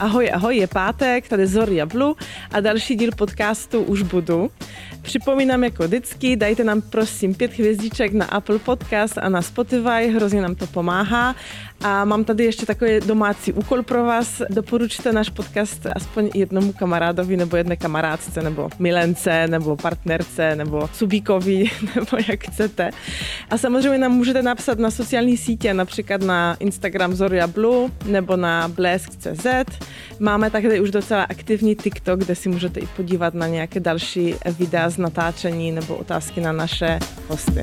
Ahoj, ahoj, je pátek, tady Zoria Blue a další díl podcastu Už budu. Připomínám jako vždycky, dajte nám prosím pět hvězdiček na Apple Podcast a na Spotify, hrozně nám to pomáhá. A mám tady ještě takový domácí úkol pro vás. Doporučte náš podcast aspoň jednomu kamarádovi nebo jedné kamarádce, nebo milence, nebo partnerce, nebo subíkovi, nebo jak chcete. A samozřejmě nám můžete napsat na sociální sítě, například na Instagram Zoria Blue nebo na blesk.cz. Máme také už docela aktivní TikTok, kde si můžete i podívat na nějaké další videa z natáčení nebo otázky na naše hosty.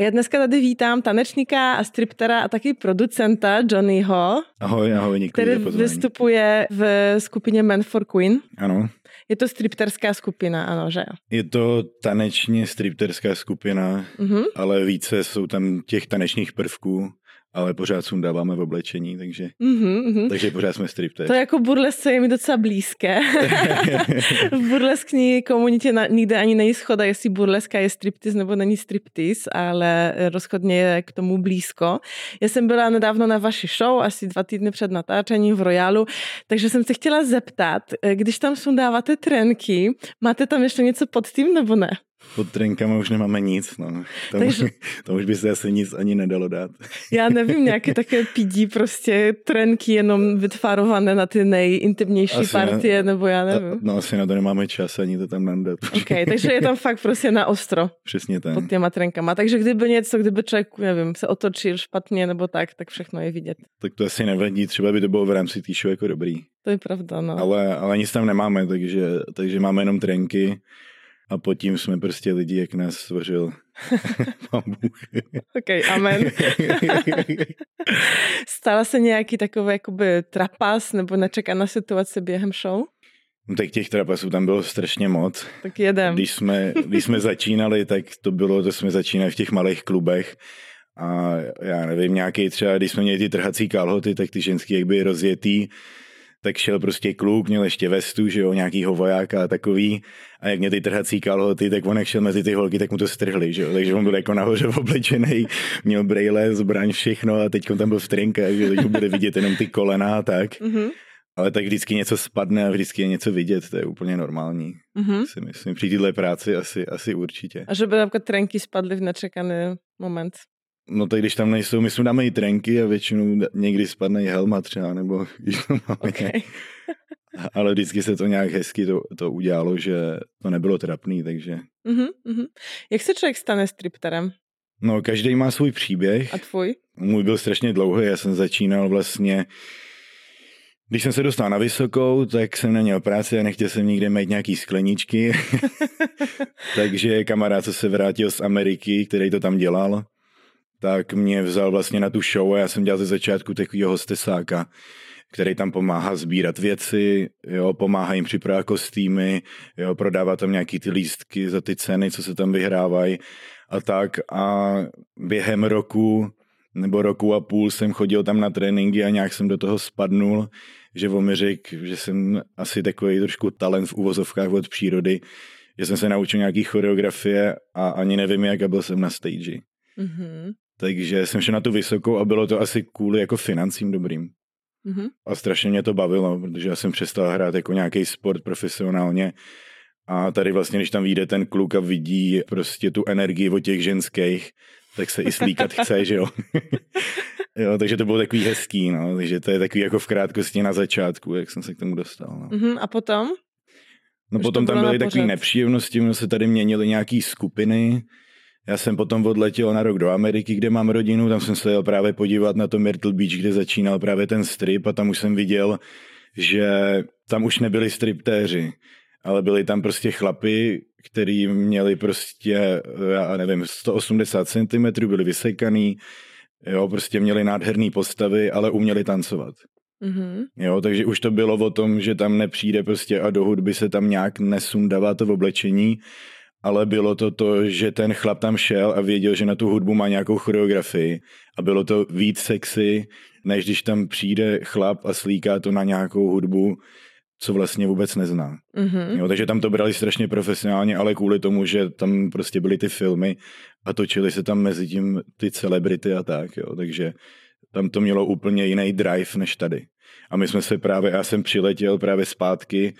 Já dneska tady vítám tanečníka a striptera a taky producenta Johnnyho. Ahoj, ahoj, děkuji Který vystupuje v skupině Men for Queen. Ano. Je to stripterská skupina, ano, že jo? Je to tanečně stripterská skupina, mm-hmm. ale více jsou tam těch tanečních prvků ale pořád sundáváme v oblečení, takže, mm-hmm. takže pořád jsme stripteři. To jako burlesce je mi docela blízké. v burleskní komunitě na, nikde ani není schoda, jestli burleska je striptiz nebo není striptiz, ale rozhodně je k tomu blízko. Já jsem byla nedávno na vaší show, asi dva týdny před natáčením v Royalu, takže jsem se chtěla zeptat, když tam sundáváte trenky, máte tam ještě něco pod tím nebo ne? Pod trenkama už nemáme nic, no. Tam, Takže... tam už by se asi nic ani nedalo dát. Já nevím, nějaké také pidí prostě trenky jenom vytvarované na ty nejintimnější asi partie, ne, nebo já nevím. No asi na to nemáme čas ani to tam nandat. Ok, takže je tam fakt prostě na ostro. Přesně tak. Pod těma trenkama. Takže kdyby něco, kdyby člověk, nevím, se otočil špatně nebo tak, tak všechno je vidět. Tak to asi nevadí, třeba by to bylo v rámci show jako dobrý. To je pravda, no. Ale, ale nic tam nemáme, takže, takže máme jenom trenky a pod tím jsme prostě lidi, jak nás stvořil pán Bůh. OK, amen. Stala se nějaký takový jakoby trapas nebo nečekaná situace během show? No tak těch trapasů tam bylo strašně moc. Tak jedem. Když jsme, když jsme začínali, tak to bylo, to jsme začínali v těch malých klubech a já nevím, nějaký třeba, když jsme měli ty trhací kalhoty, tak ty ženský jak by rozjetý, tak šel prostě kluk, měl ještě vestu, že jo, nějakýho vojáka a takový. A jak mě ty trhací kalhoty, tak on jak šel mezi ty holky, tak mu to strhli, že jo. Takže on byl jako nahoře oblečený, měl brejle, zbraň, všechno a teď tam byl v trinkách, že teď bude vidět jenom ty kolena a tak. Mm-hmm. Ale tak vždycky něco spadne a vždycky je něco vidět, to je úplně normální. Mm-hmm. Si myslím, při této práci asi, asi určitě. A že by například trenky spadly v nečekaný moment? No tak když tam nejsou, my jsme dáme i trenky a většinou někdy spadne i helma třeba, nebo když to máme. Okay. Ale vždycky se to nějak hezky to, to udělalo, že to nebylo trapný, takže... Uh-huh, uh-huh. Jak se člověk stane stripterem? No, každý má svůj příběh. A tvůj? Můj byl strašně dlouhý, já jsem začínal vlastně... Když jsem se dostal na vysokou, tak jsem neměl práci a nechtěl jsem nikde mít nějaký skleničky. takže kamarád, co se vrátil z Ameriky, který to tam dělal, tak mě vzal vlastně na tu show a já jsem dělal ze začátku takového hostesáka, který tam pomáhá sbírat věci, jo, pomáhá jim připravovat kostýmy, jo, prodává tam nějaký ty lístky za ty ceny, co se tam vyhrávají a tak a během roku nebo roku a půl jsem chodil tam na tréninky a nějak jsem do toho spadnul, že on mi řekl, že jsem asi takový trošku talent v uvozovkách od přírody, že jsem se naučil nějaký choreografie a ani nevím jak a byl jsem na stage. Mm-hmm. Takže jsem šel na tu vysokou a bylo to asi kvůli jako financím dobrým. Mm-hmm. A strašně mě to bavilo, protože já jsem přestal hrát jako nějaký sport profesionálně a tady vlastně, když tam vyjde ten kluk a vidí prostě tu energii od těch ženských, tak se i slíkat chce, že jo. jo, takže to bylo takový hezký, no, takže to je takový jako v krátkosti na začátku, jak jsem se k tomu dostal. No. Mm-hmm, a potom? No Už potom tam byly takové nepříjemnosti, my se tady měnily nějaký skupiny, já jsem potom odletěl na rok do Ameriky, kde mám rodinu, tam jsem se jel právě podívat na to Myrtle Beach, kde začínal právě ten strip a tam už jsem viděl, že tam už nebyli striptéři, ale byli tam prostě chlapy, který měli prostě, já nevím, 180 cm, byli vysekaný, jo, prostě měli nádherné postavy, ale uměli tancovat. Mm-hmm. Jo, takže už to bylo o tom, že tam nepřijde prostě a do hudby se tam nějak nesundává to v oblečení, ale bylo to to, že ten chlap tam šel a věděl, že na tu hudbu má nějakou choreografii a bylo to víc sexy, než když tam přijde chlap a slíká to na nějakou hudbu, co vlastně vůbec nezná. Mm-hmm. Jo, takže tam to brali strašně profesionálně, ale kvůli tomu, že tam prostě byly ty filmy a točily se tam mezi tím ty celebrity a tak, jo, takže tam to mělo úplně jiný drive než tady. A my jsme se právě, já jsem přiletěl právě zpátky,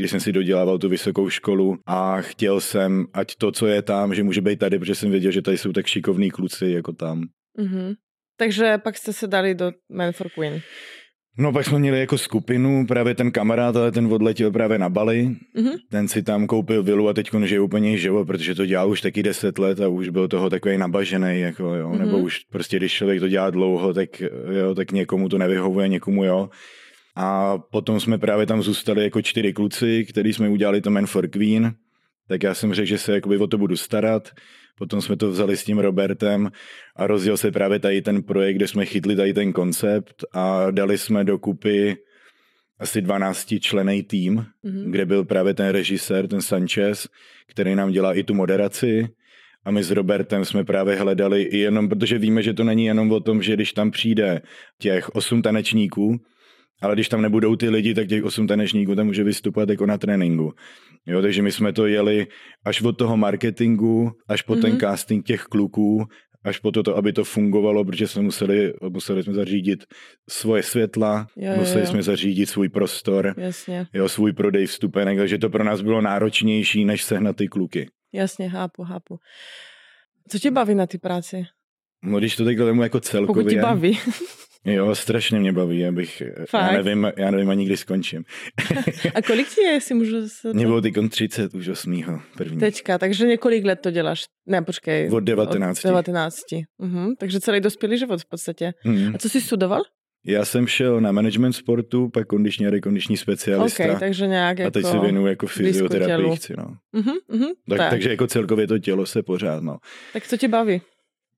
když jsem si dodělával tu vysokou školu a chtěl jsem, ať to, co je tam, že může být tady, protože jsem věděl, že tady jsou tak šikovní kluci jako tam. Mm-hmm. Takže pak jste se dali do Man for Queen. No pak jsme měli jako skupinu, právě ten kamarád, ale ten odletěl právě na Bali, mm-hmm. ten si tam koupil vilu a teď žije úplně živo, protože to dělal už taky deset let a už byl toho takový nabažený, jako jo, mm-hmm. nebo už prostě když člověk to dělá dlouho, tak jo, tak někomu to nevyhovuje, někomu jo. A potom jsme právě tam zůstali jako čtyři kluci, který jsme udělali to Man for Queen, tak já jsem řekl, že se jakoby o to budu starat. Potom jsme to vzali s tím Robertem a rozděl se právě tady ten projekt, kde jsme chytli tady ten koncept a dali jsme dokupy asi 12 člený tým, mm-hmm. kde byl právě ten režisér, ten Sanchez, který nám dělá i tu moderaci. A my s Robertem jsme právě hledali i jenom, protože víme, že to není jenom o tom, že když tam přijde těch osm tanečníků, ale když tam nebudou ty lidi, tak těch osm tanečníků tam může vystupovat jako na tréninku. Jo, takže my jsme to jeli až od toho marketingu, až po mm-hmm. ten mhm. casting těch kluků, až po to, aby to fungovalo, protože jsme museli, museli jsme zařídit svoje světla, jo, museli jo, jo. jsme zařídit svůj prostor, Jasně. Jo, svůj prodej vstupenek, takže to pro nás bylo náročnější, než sehnat ty kluky. Jasně, chápu, chápu. Co tě baví na ty práci? No když to takhle jako celkově... Pokud tě baví. Jo, strašně mě baví, abych, Fakt? já nevím, já nevím ani kdy skončím. A kolik ti je, jestli můžu se to... Mě bylo teď 30 už 8. první. Teďka, takže několik let to děláš? Ne, počkej. Od 19. Od 19. Uh-huh. Takže celý dospělý život v podstatě. Uh-huh. A co jsi studoval? Já jsem šel na management sportu, pak kondiční a rekondiční specialista. Okay, takže nějak jako a teď se jako věnuju jako fyzioterapii. Chci, no. uh-huh, uh-huh, tak, tak. Takže jako celkově to tělo se pořád. No. Tak co tě baví?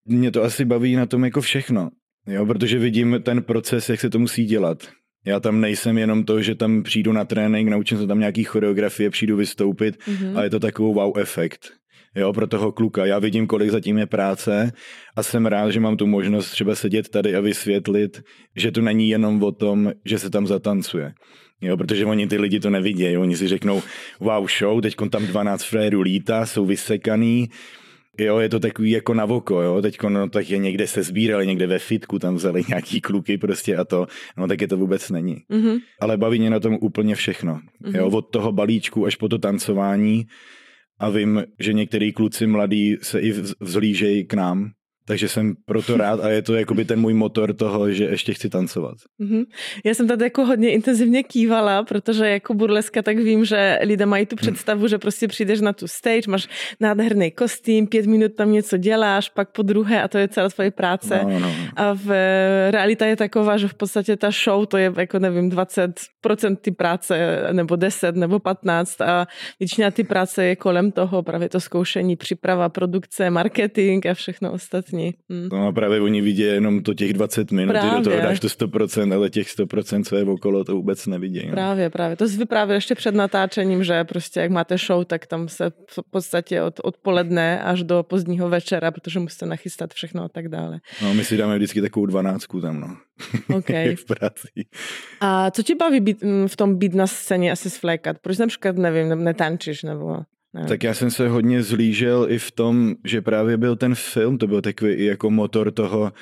Mě to asi baví na tom jako všechno. Jo, protože vidím ten proces, jak se to musí dělat. Já tam nejsem jenom to, že tam přijdu na trénink, naučím se tam nějaký choreografie, přijdu vystoupit mm-hmm. a je to takový wow efekt. Jo, pro toho kluka. Já vidím, kolik zatím je práce a jsem rád, že mám tu možnost třeba sedět tady a vysvětlit, že to není jenom o tom, že se tam zatancuje. Jo, protože oni ty lidi to nevidějí. Oni si řeknou, wow, show, teď tam 12 frérů lítá, jsou vysekaný, Jo, je to takový jako na voko, jo, teď no, tak je někde se sbírali, někde ve fitku, tam vzali nějaký kluky prostě a to, no tak je to vůbec není. Mm-hmm. Ale baví mě na tom úplně všechno, mm-hmm. jo, od toho balíčku až po to tancování a vím, že některý kluci mladí se i vzlížejí k nám, takže jsem proto rád a je to jakoby ten můj motor toho, že ještě chci tancovat. Mm-hmm. Já jsem tady jako hodně intenzivně kývala, protože jako burleska tak vím, že lidé mají tu představu, že prostě přijdeš na tu stage, máš nádherný kostým, pět minut tam něco děláš, pak po druhé a to je celá tvoje práce. No, no. A v realita je taková, že v podstatě ta show to je jako nevím 20% ty práce, nebo 10, nebo 15 a většina ty práce je kolem toho, právě to zkoušení, příprava, produkce, marketing a všechno ostatní všichni. Hmm. No a právě oni vidí jenom to těch 20 minut, právě. do toho dáš to 100%, ale těch 100%, co je okolo, to vůbec nevidí. No. Právě, právě. To jsi vyprávěl ještě před natáčením, že prostě jak máte show, tak tam se v podstatě od odpoledne až do pozdního večera, protože musíte nachystat všechno a tak dále. No my si dáme vždycky takovou dvanáctku tam, no. Okay. v práci. A co ti baví být, mm, v tom být na scéně asi svlékat? Proč například, nevím, netančíš nebo... Ne. Tak já jsem se hodně zlížel i v tom, že právě byl ten film, to byl takový i jako motor toho,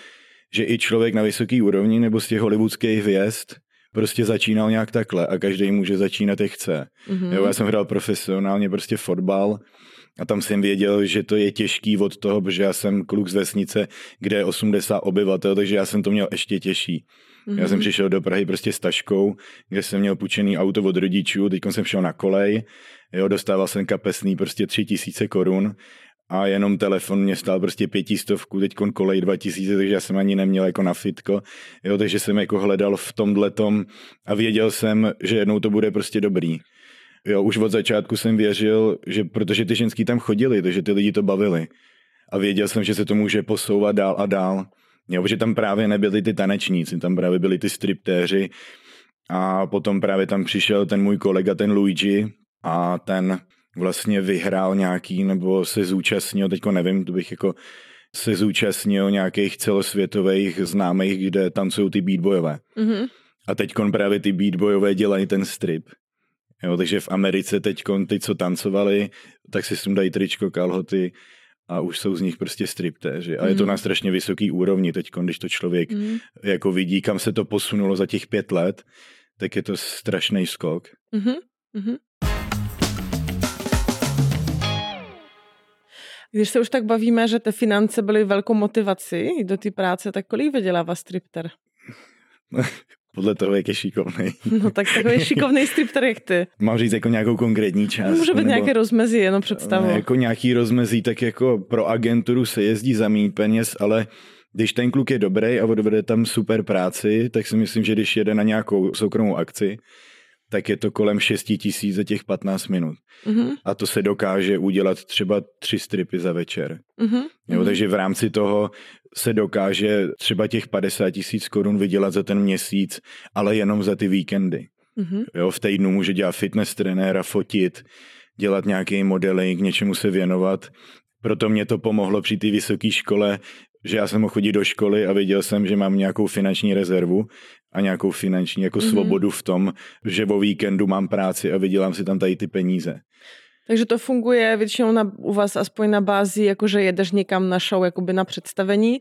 že i člověk na vysoký úrovni nebo z těch hollywoodských hvězd prostě začínal nějak takhle a každý může začínat, jak chce. Mm-hmm. Jo, já jsem hrál profesionálně prostě fotbal a tam jsem věděl, že to je těžký od toho, protože já jsem kluk z vesnice, kde je 80 obyvatel, takže já jsem to měl ještě těžší. Mm-hmm. Já jsem mhm. přišel do Prahy prostě s taškou, kde jsem měl půjčený auto od rodičů, teď jsem šel na kolej, jo, dostával jsem kapesný prostě tři tisíce korun a jenom telefon mě stál prostě pětistovku, teď kolej dva tisíce, takže já jsem ani neměl jako na fitko, jo, takže jsem jako hledal v tomhle tom a věděl jsem, že jednou to bude prostě dobrý. Jo, už od začátku jsem věřil, že protože ty ženský tam chodili, takže ty lidi to bavili. A věděl jsem, že se to může posouvat dál a dál. Jo, že tam právě nebyli ty tanečníci, tam právě byli ty striptéři a potom právě tam přišel ten můj kolega, ten Luigi a ten vlastně vyhrál nějaký, nebo se zúčastnil, teďko nevím, to bych jako se zúčastnil nějakých celosvětových známých, kde tancují ty beatboyové. Mm-hmm. A teď právě ty beatboyové dělají ten strip. Jo, takže v Americe teď ty, co tancovali, tak si sundají tričko, kalhoty a už jsou z nich prostě striptéři. A je to Mhm. na strašně vysoký úrovni teď, když to člověk Mm. jako vidí, kam se to posunulo za těch pět let, tak je to strašný skok. Mhm. Mhm. Když se už tak bavíme, že ty finance byly velkou motivací do té práce, tak kolik vydělává stripter? Podle toho, jak je šikovný. No tak takový šikovný stripter jak ty. Mám říct jako nějakou konkrétní část. Může být nějaké rozmezí, jenom představu. Ne, Jako nějaký rozmezí, tak jako pro agenturu se jezdí za méně peněz, ale když ten kluk je dobrý a odvede tam super práci, tak si myslím, že když jede na nějakou soukromou akci, tak je to kolem 6 tisíc za těch 15 minut. Mhm, A to se dokáže udělat třeba tři stripy za večer. mhm, Jo, mhm. takže v rámci toho se dokáže třeba těch 50 tisíc korun vydělat za ten měsíc, ale jenom za ty víkendy. Mhm, Jo, v týdnu může dělat fitness trenéra, fotit, dělat nějaký modeling, něčemu se věnovat. Proto mě to pomohlo při té vysoké škole, že já jsem mohl chodit do školy a věděl jsem, že mám nějakou finanční rezervu a nějakou finanční jako Mhm. svobodu v tom, že o víkendu mám práci a vydělám si tam tady ty peníze. Takže to funguje většinou na, u vás aspoň na bázi, jakože jedeš někam na show, jakoby na představení.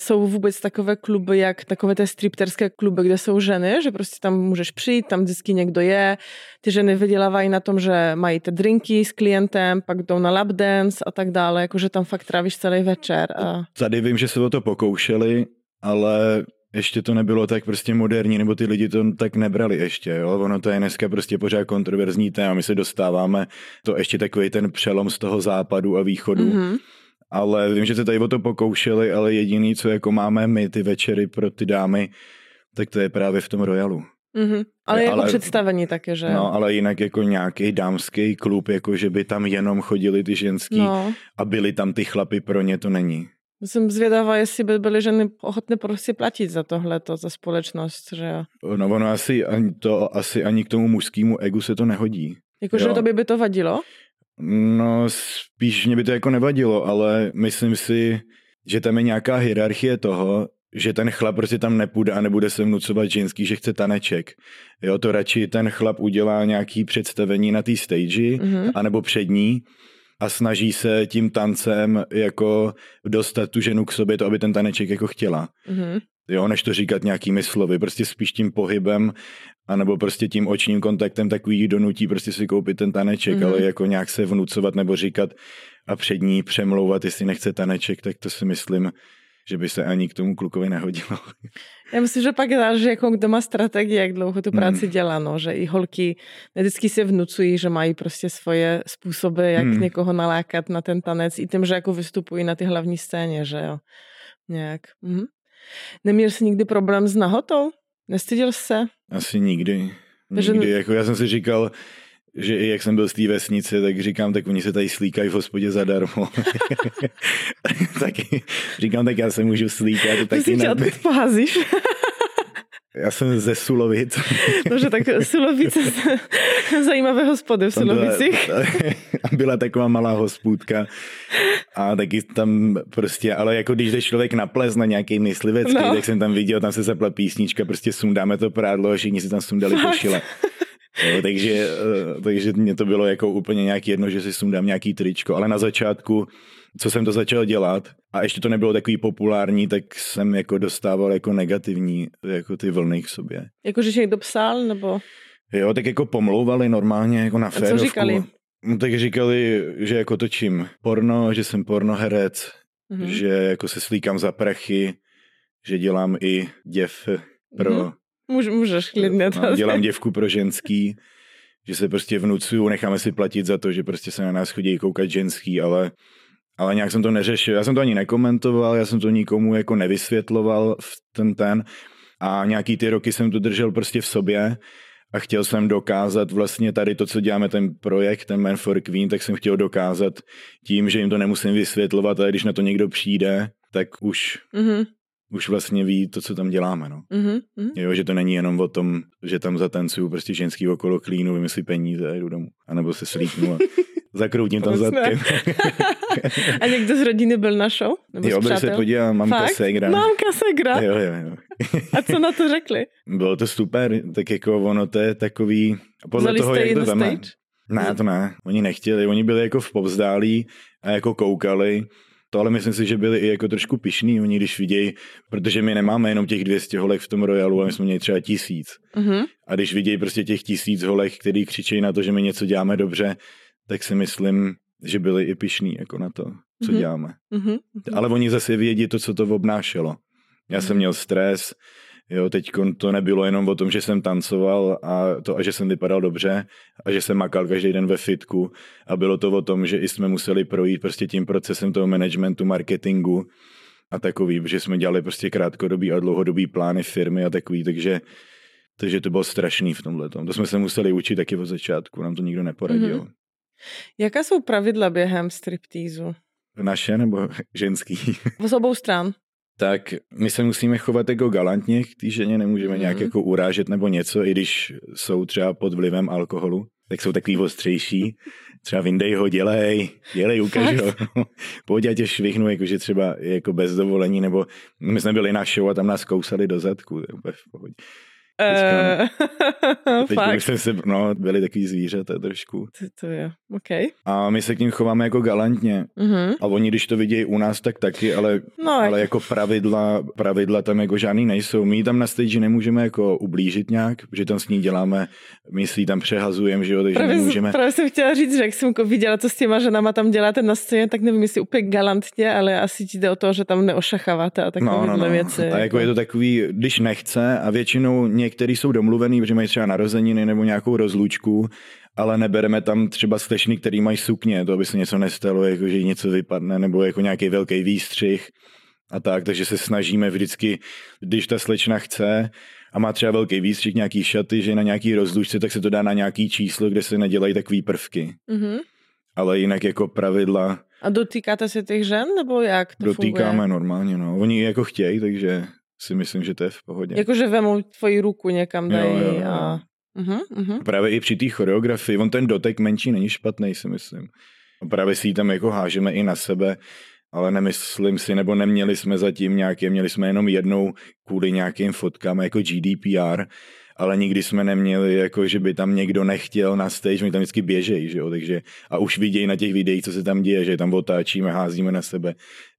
Jsou vůbec takové kluby, jak takové ty stripterské kluby, kde jsou ženy, že prostě tam můžeš přijít, tam vždycky někdo je. Ty ženy vydělávají na tom, že mají ty drinky s klientem, pak jdou na lap dance a tak dále, jakože tam fakt trávíš celý večer. A... Tady vím, že se o to pokoušeli, ale ještě to nebylo tak prostě moderní, nebo ty lidi to tak nebrali ještě, jo? Ono to je dneska prostě pořád kontroverzní téma, my se dostáváme, to ještě takový ten přelom z toho západu a východu, mm-hmm. Mhm. ale vím, že se tady o to pokoušeli, ale jediný, co jako máme my, ty večery pro ty dámy, tak to je právě v tom Royalu. Mhm. Ale jako ale- představení také, že? No, ale jinak jako nějaký dámský klub, jako že by tam jenom chodili ty ženský no. a byli tam ty chlapy, pro ně to není. Jsem zvědavá, jestli by byly ženy ochotné prostě platit za tohleto, za společnost, že. No ono asi, ani to, asi ani k tomu mužskému egu se to nehodí. Jakože to by by to vadilo? No spíš mě by to jako nevadilo, ale myslím si, že tam je nějaká hierarchie toho, že ten chlap prostě tam nepůjde a nebude se vnucovat ženský, že chce taneček. Jo, to radši ten chlap udělá nějaký představení na té stage, Mhm. anebo před ní a snaží se tím tancem jako dostat tu ženu k sobě, to aby ten taneček jako chtěla. Mhm. Jo, než to říkat nějakými slovy, prostě spíš tím pohybem, anebo prostě tím očním kontaktem takový donutí prostě si koupit ten taneček, Mhm. mm-hmm. ale jako nějak se vnucovat nebo říkat a před ní přemlouvat, jestli nechce taneček, tak to si myslím, že by se ani k tomu klukovi nehodilo. Já myslím, že pak záleží, jako kdo má strategii, jak dlouho tu práci Hmm. dělá, no, že i holky vždycky se vnucují, že mají prostě svoje způsoby, jak Hmm. někoho nalákat na ten tanec, i tím, že jako vystupují na ty hlavní scéně, že jo. Nějak. Mhm. Neměl jsi nikdy problém s nahotou? Nestyděl jsi se? Asi nikdy. Takže- Nikdy. Jako já jsem si říkal, že i jak jsem byl z té vesnice, tak říkám, tak oni se tady slíkají v hospodě zadarmo. taky říkám, tak já se můžu slíkat. Ty Taky si tě ne... odkud poházíš? Já jsem ze Sulovic. Dobře, tak Sulovice, zajímavé hospody v Tam byla, Sulovicích. byla taková malá hospůdka a taky tam prostě, ale jako když jde člověk na ples na nějaký myslivecký, No. tak jsem tam viděl, tam se zapla písnička, prostě sundáme to prádlo a všichni si tam sundali košile. Jo, takže, eh, takže mě to bylo jako úplně nějak jedno, že si sundám nějaký tričko, ale na začátku, co jsem to začal dělat a ještě to nebylo takový populární, tak jsem jako dostával jako negativní jako ty vlny k sobě. Jako, že někdo psal, nebo... Jo, tak jako pomlouvali normálně jako na co férovku. říkali? No, tak říkali, že jako točím porno, že jsem pornoherec, Mhm. mm-hmm. že jako se slíkám za prachy, že dělám i děv pro... Mhm. Můž, můžeš klidně to. No, dělám děvku pro ženský, že se prostě vnucuju, necháme si platit za to, že prostě se na nás chodí koukat ženský, ale, ale nějak jsem to neřešil. Já jsem to ani nekomentoval, já jsem to nikomu jako nevysvětloval v ten ten a nějaký ty roky jsem to držel prostě v sobě a chtěl jsem dokázat vlastně tady to, co děláme, ten projekt, ten Man for Queen, tak jsem chtěl dokázat tím, že jim to nemusím vysvětlovat, ale když na to někdo přijde, tak už, Mhm, už vlastně ví to, co tam děláme. No. mhm, mhm. Jo, že to není jenom o tom, že tam zatancuju prostě ženský okolo klínu, vymyslí peníze a jdu domů. A nebo se slíknu a zakroutím tam zadkem. A někdo z rodiny byl na show? Nebo jo, byl se podívat, mamka Fakt? Segra. Mamka Segra. Jo, jo, jo. A co na to řekli? Bylo to super, tak jako ono to je takový, podle Vzali toho, jak to tam? Ne, to ne, oni nechtěli, oni byli jako v povzdálí a jako koukali to ale myslím si, že byli i jako trošku pišní, oni když vidějí, protože my nemáme jenom těch 200 holek v tom Royalu, ale my jsme měli třeba tisíc. Mhm. A když vidějí prostě těch tisíc holek, který křičejí na to, že my něco děláme dobře, tak si myslím, že byli i pišní jako na to, co Mhm. děláme. Mhm. Ale oni zase vědí to, co to obnášelo. Já jsem Mhm. měl stres, jo, teď to nebylo jenom o tom, že jsem tancoval a, to, a že jsem vypadal dobře a že jsem makal každý den ve fitku a bylo to o tom, že i jsme museli projít prostě tím procesem toho managementu, marketingu a takový, že jsme dělali prostě krátkodobý a dlouhodobý plány firmy a takový, takže takže to bylo strašný v tomhle. To jsme se museli učit taky od začátku, nám to nikdo neporadil. Mhm. Jaká jsou pravidla během striptýzu? Naše nebo ženský? Z obou stran. Tak my se musíme chovat jako galantně k té ženě, nemůžeme Mhm. nějak jako urážet nebo něco, i když jsou třeba pod vlivem alkoholu, tak jsou takový ostřejší. Třeba vyndej ho, dělej, dělej, ukaž ho. Pojď, já tě švihnu, jakože třeba jako bez dovolení, nebo my jsme byli na show a tam nás kousali do zadku, to je úplně v pohodě. Uh, Teď jsem se, no, byli takový zvířata trošku. To, to je, OK. A my se k ním chováme jako galantně. Mhm. A oni, když to vidějí u nás, tak taky, ale No, ale jako pravidla, pravidla tam jako žádný nejsou. My tam na stage nemůžeme jako ublížit nějak, protože tam s ní děláme, my si ji tam přehazujeme, že jo, takže Právě, nemůžeme. právě jsem chtěla říct, že jak jsem jako viděla, co s těma ženama tam děláte na scéně, tak nevím, jestli úplně galantně, ale asi ti jde o to, že tam neošacháváte a takové No, no, no. věci. A jako je to takový, když nechce a většinou některý jsou domluvený, protože mají třeba narozeniny nebo nějakou rozlučku, ale nebereme tam třeba slečny, který mají sukně, to aby se něco nestalo, jako že něco vypadne, nebo jako nějaký velký výstřih a tak, takže se snažíme vždycky, když ta slečna chce a má třeba velký výstřih, nějaký šaty, že na nějaký rozlučce, tak se to dá na nějaký číslo, kde se nedělají takový prvky. Mhm. Ale jinak jako pravidla A dotýkáte se těch žen, nebo jak to dotýkáme funguje? normálně, no. Oni jako chtějí, takže si myslím, že to je v pohodě. Jakože vemou tvoji ruku někam dají Jo, jo, jo. a... Mhm, mhm. Právě i při té choreografii, on ten dotek menší není špatný, si myslím. Právě si ji tam jako hážeme i na sebe, ale nemyslím si, nebo neměli jsme zatím nějaké, měli jsme jenom jednou kvůli nějakým fotkám jako GDPR, ale nikdy jsme neměli, jako že by tam někdo nechtěl na stage, my tam vždycky běžejí, že jo, takže a už vidějí na těch videích, co se tam děje, že tam otáčíme, házíme na sebe,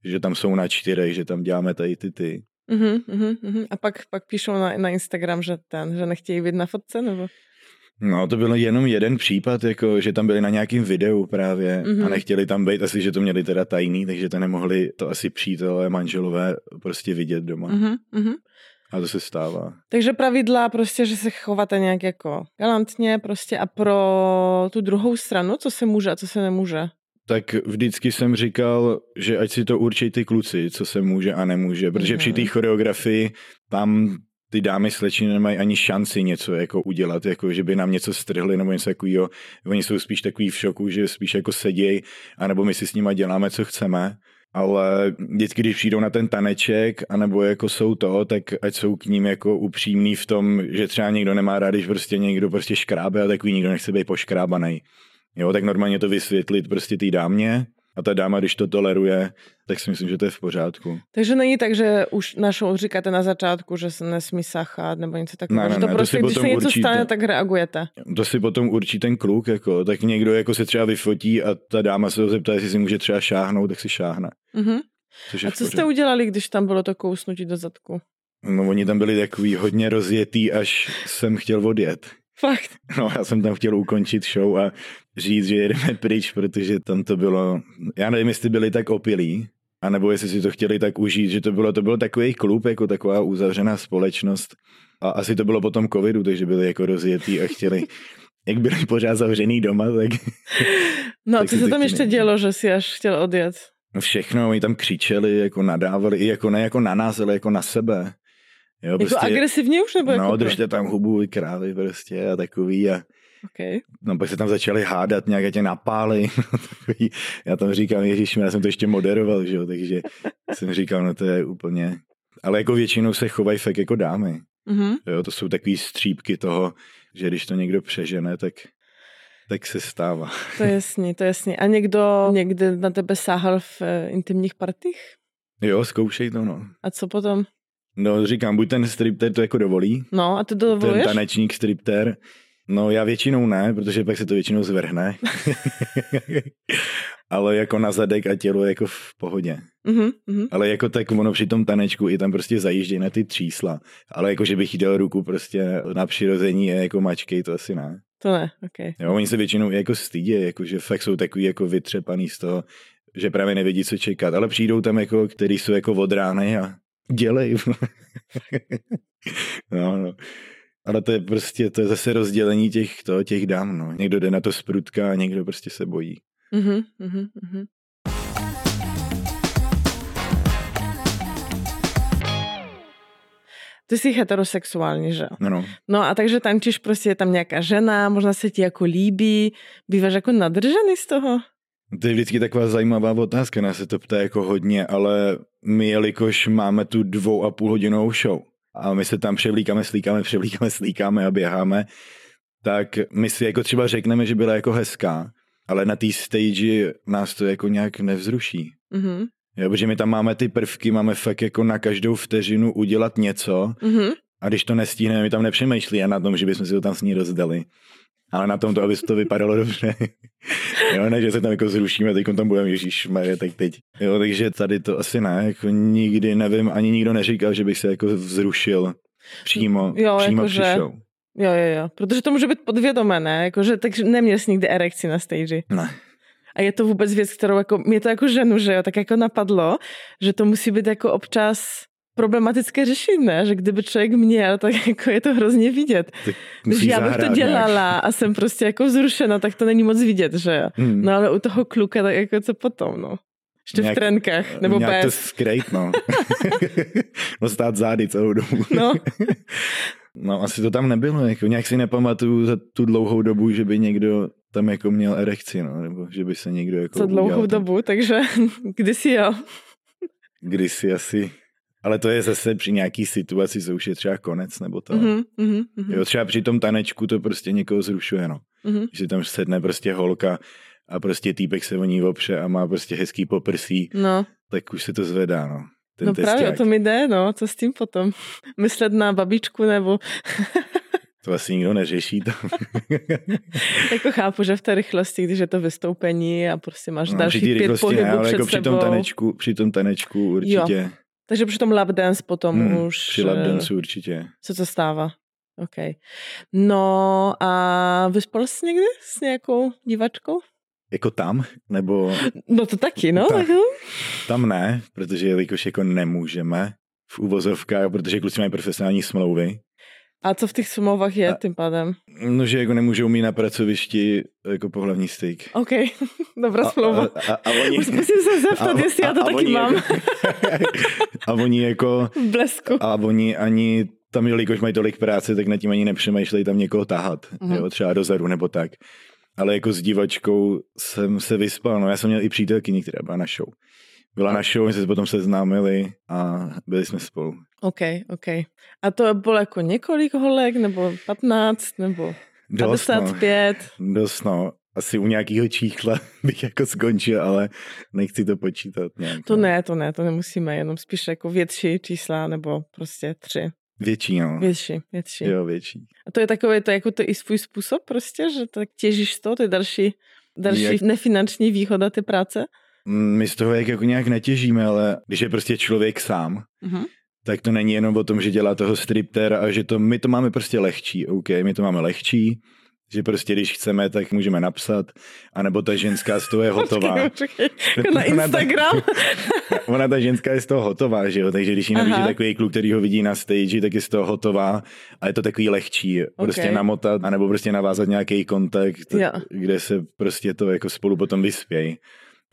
že tam jsou na čtyřech, že tam děláme tady ty ty. Mhm, mhm. A pak, pak píšou na, na Instagram, že ten, že nechtějí být na fotce, nebo? No, to byl jenom jeden případ, jako, že tam byli na nějakém videu právě mm-hmm. a Mhm. nechtěli tam být, asi, že to měli teda tajný, takže to nemohli to asi přítelé, manželové prostě vidět doma. Mm-hmm. Mhm, mhm. A to se stává. Takže pravidla prostě, že se chováte nějak jako galantně prostě a pro tu druhou stranu, co se může a co se nemůže. Tak vždycky jsem říkal, že ať si to určí ty kluci, co se může a nemůže, protože mm-hmm. při té Mhm. choreografii tam ty dámy slečny nemají ani šanci něco jako udělat, jako že by nám něco strhli nebo něco takového. Oni jsou spíš takový v šoku, že spíš jako sedějí, anebo my si s nima děláme, co chceme. Ale vždycky, když přijdou na ten taneček, anebo jako jsou to, tak ať jsou k ním jako upřímní v tom, že třeba někdo nemá rád, když prostě někdo prostě škrábe a takový nikdo nechce být poškrábaný. Jo, tak normálně to vysvětlit prostě té dámě a ta dáma, když to toleruje, tak si myslím, že to je v pořádku. Takže není tak, že už našou říkáte na začátku, že se nesmí sachat nebo něco takového. Ne, ne, že to ne, to prostě, si když se něco stane, tak reagujete. To si potom určí ten kluk, jako, tak někdo jako se třeba vyfotí a ta dáma se ho zeptá, jestli si může třeba šáhnout, tak si šáhne. Je A co jste udělali, když tam bylo to kousnutí do zadku? No oni tam byli takový hodně rozjetý, až jsem chtěl odjet. Fakt. No já jsem tam chtěl ukončit show a říct, že jedeme pryč, protože tam to bylo, já nevím, jestli byli tak opilí, anebo jestli si to chtěli tak užít, že to bylo, to byl takový klub, jako taková uzavřená společnost. A asi to bylo potom covidu, takže byli jako rozjetý a chtěli, jak byli pořád zavřený doma, tak No, Tak co se tam chtěli. ještě dělo, že si až chtěl odjet? všechno, oni tam křičeli, jako nadávali, i jako ne jako na nás, ale jako na sebe. Jo, Jako agresivně už nebo jako no, pro- držte tam hubu, vy krávy prostě a takový a Okay. No pak se tam začali hádat, nějak tě napáli. Takový. já tam říkám, Ježíš, já jsem to ještě moderoval, že jo, takže jsem říkal, no to je úplně... Ale jako většinou se chovají fakt jako dámy. Mhm. Jo, to jsou takové střípky toho, že když to někdo přežene, tak, tak se stává. To je jasný, to je jasný. A někdo někde na tebe sáhal v eh, intimních partích? Jo, zkoušej to, no. A co potom? No říkám, buď ten stripter to jako dovolí, No a ty to ten dovoluješ? tanečník stripter, No já většinou ne, protože pak se to většinou zvrhne. Ale jako na zadek a tělo jako v pohodě. Mm-hmm. Ale jako tak ono při tom tanečku i tam prostě zajíždějí na ty třísla. Ale jako, že bych dal ruku prostě na přirození je jako mačky, to asi ne. To ne, ok. Jo, oni se většinou jako stydí, jako že fakt jsou takový jako vytřepaný z toho, že právě nevědí, co čekat. Ale přijdou tam jako, který jsou jako od rány a dělej. no, no. Ale to je prostě, to je zase rozdělení těch, to, těch dám, no. Někdo jde na to sprutka a někdo prostě se bojí. Mm-hmm, mm-hmm. Ty jsi heterosexuální, že? No, no. No a takže tančíš prostě, je tam nějaká žena, možná se ti jako líbí, býváš jako nadržený z toho? To je vždycky taková zajímavá otázka, nás se to ptá jako hodně, ale my, jelikož máme tu dvou a půl hodinovou show a my se tam převlíkáme, slíkáme, převlíkáme, slíkáme a běháme, tak my si jako třeba řekneme, že byla jako hezká, ale na té stage nás to jako nějak nevzruší. Mm-hmm. Jo, protože my tam máme ty prvky, máme fakt jako na každou vteřinu udělat něco Mm-hmm. a když to nestihneme, my tam nepřemýšlí na tom, že bychom si to tam s ní rozdali. Ale na tom to, aby to vypadalo dobře. jo, ne, že se tam jako zrušíme, teď tam budeme Ježíš Marie, tak teď. Jo, takže tady to asi ne, jako nikdy nevím, ani nikdo neříkal, že bych se jako vzrušil přímo, Jo, přímo jakože- přišel. Jo, jo, jo. Protože to může být podvědomé, ne? Jakože, takže neměl jsi nikdy erekci na stage. Ne. A je to vůbec věc, kterou jako, mě to jako ženu, že jo, tak jako napadlo, že to musí být jako občas problematické řešit, ne? Že kdyby člověk měl, tak jako je to hrozně vidět. Když já bych to dělala a jsem prostě jako vzrušena, tak to není moc vidět, že jo. Hmm. No ale u toho kluka, tak jako co potom, no. Ještě v Nějak- trenkách, nebo Nějak to bez. skrejt, no. no stát zády celou dobu. No. No asi to tam nebylo, jako nějak si nepamatuju za tu dlouhou dobu, že by někdo tam jako měl erekci, no, nebo že by se někdo jako Za dlouhou udělal. dobu, takže kdysi jo. Kdysi asi. Ale to je zase při nějaký situaci, co už je třeba konec, nebo to. Mhm, mhm, mhm, Jo, třeba při tom tanečku to prostě někoho zrušuje, no. mhm. Když si tam sedne prostě holka a prostě týpek se o ní opře a má prostě hezký poprsí, No, tak už se to zvedá, no. Ten no právě o testák. to mi jde, no, co s tím potom? Myslet na babičku nebo, To asi nikdo neřeší. To. jako chápu, že v té rychlosti, když je to vystoupení a prostě máš No, další při pět pohybů ne, ale před jako při sebou. tom tanečku, při tom tanečku určitě. Takže při tom lap dance potom Hmm, už Při lapdance určitě. se to stává. OK. No a vyspal jsi někdy s nějakou divačkou? Jako tam? Nebo No to taky, no. Tak. jo. tam ne, protože jelikož jako nemůžeme v uvozovkách, protože kluci mají profesionální smlouvy. A co v těch smlouvách je A- tím pádem? No, že jako nemůžou mít na pracovišti jako pohlavní styk. OK, dobrá smlouva. a, a, a oni, Už musím se zeptat, jestli já to taky oni mám Jako, a oni jako, v blesku. a oni ani tam, jelikož mají tolik práce, tak nad tím ani nepřemýšlejí tam někoho tahat, Mhm. jo, třeba dozadu nebo tak. Ale jako s divačkou jsem se vyspal, no já jsem měl i přítelkyni, která byla na show. Byla na show, my jsme se potom seznámili a byli jsme spolu. OK, OK. A to bylo jako několik holek, nebo 15, nebo Dost, no. 55? Dost, no. Asi u nějakého číchla bych jako skončil, ale nechci to počítat nějak. To no. ne, to ne, to nemusíme, jenom spíš jako větší čísla, nebo prostě tři. Větší, no. Větší, větší. Jo, větší. A to je takové, to je jako to i svůj způsob prostě, že tak těžíš toho, to je další, další Jak- nefinanční výhoda té práce. My z toho jak jako nějak netěžíme, ale když je prostě člověk sám, Mhm. tak to není jenom o tom, že dělá toho striptéra a že to, my to máme prostě lehčí, OK, my to máme lehčí, že prostě když chceme, tak můžeme napsat, anebo ta ženská z toho je hotová. Jako na Ona ta- Instagram. Ona ta ženská je z toho hotová, že jo, takže když ji Aha. takový kluk, který ho vidí na stage, tak je z toho hotová a je to takový lehčí, prostě namotat, anebo prostě navázat nějaký kontakt, Jo. kde se prostě to jako spolu potom vyspějí.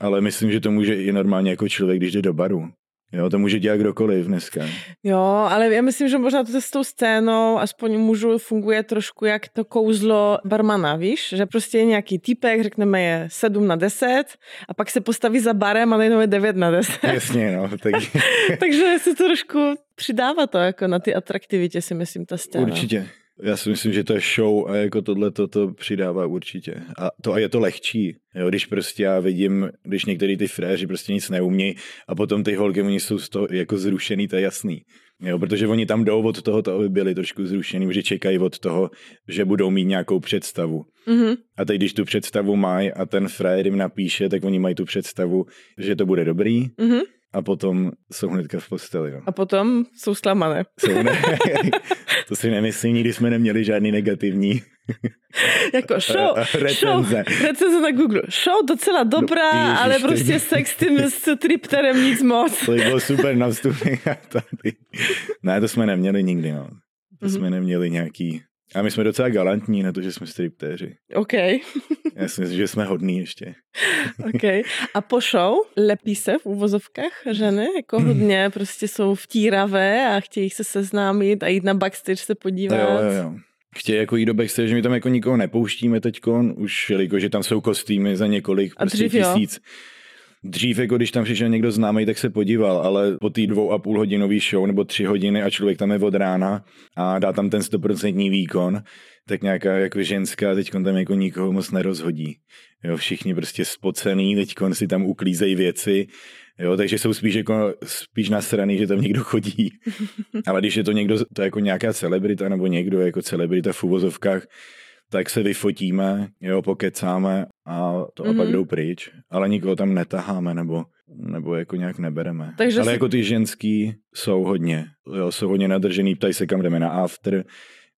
Ale myslím, že to může i normálně jako člověk, když jde do baru. Jo, to může dělat kdokoliv dneska. Jo, ale já myslím, že možná to s tou scénou, aspoň mužů, funguje trošku jak to kouzlo barmana, víš? Že prostě je nějaký typek, řekneme je 7 na 10 a pak se postaví za barem a najednou je 9 na 10. Jasně, no, tak Takže se to trošku přidává to jako na ty atraktivitě, si myslím, ta scéna. určitě. Já si myslím, že to je show a jako tohle to, to přidává určitě. A to a je to lehčí. Jo, když prostě já vidím, když některý ty fréři prostě nic neumí a potom ty holky, oni jsou z toho jako zrušený, to je jasný. Jo, protože oni tam jdou od toho, aby byli trošku zrušený, že čekají od toho, že budou mít nějakou představu. Mm-hmm. A teď, když tu představu mají a ten frajer jim napíše, tak oni mají tu představu, že to bude dobrý. Mm-hmm a potom jsou hnedka v posteli. No. A potom jsou zklamané. Jsou ne... to si nemyslím, nikdy jsme neměli žádný negativní jako show, recenze. show, recenze na Google. Show docela dobrá, no, ježiš, ale prostě sex s tím s tripterem nic moc. To bylo super na vstupy. ne, to jsme neměli nikdy, no. To mm-hmm. jsme neměli nějaký a my jsme docela galantní na to, že jsme striptéři. OK. Já si myslím, že jsme hodní ještě. OK. A po show lepí se v úvozovkách ženy? Jako hodně prostě jsou vtíravé a chtějí se seznámit a jít na backstage se podívat. Jo, jo, jo. Chtějí jako jít do backstage, my tam jako nikoho nepouštíme teďkon, už jelikož, že tam jsou kostýmy za několik a prostě tisíc. Jo Dřív, jako když tam přišel někdo známý, tak se podíval, ale po té dvou a půl hodinový show nebo tři hodiny a člověk tam je od rána a dá tam ten stoprocentní výkon, tak nějaká jako ženská teď tam jako nikoho moc nerozhodí. Jo, všichni prostě spocený, teď si tam uklízejí věci, jo, takže jsou spíš jako spíš nasraný, že tam někdo chodí. Ale když je to někdo, to je jako nějaká celebrita nebo někdo jako celebrita v uvozovkách, tak se vyfotíme, jo, pokecáme a to mm-hmm. a pak mhm. jdou pryč, ale nikoho tam netaháme nebo, nebo jako nějak nebereme. Takže ale si... jako ty ženský jsou hodně, jo, jsou hodně nadržený, ptají se kam jdeme na after,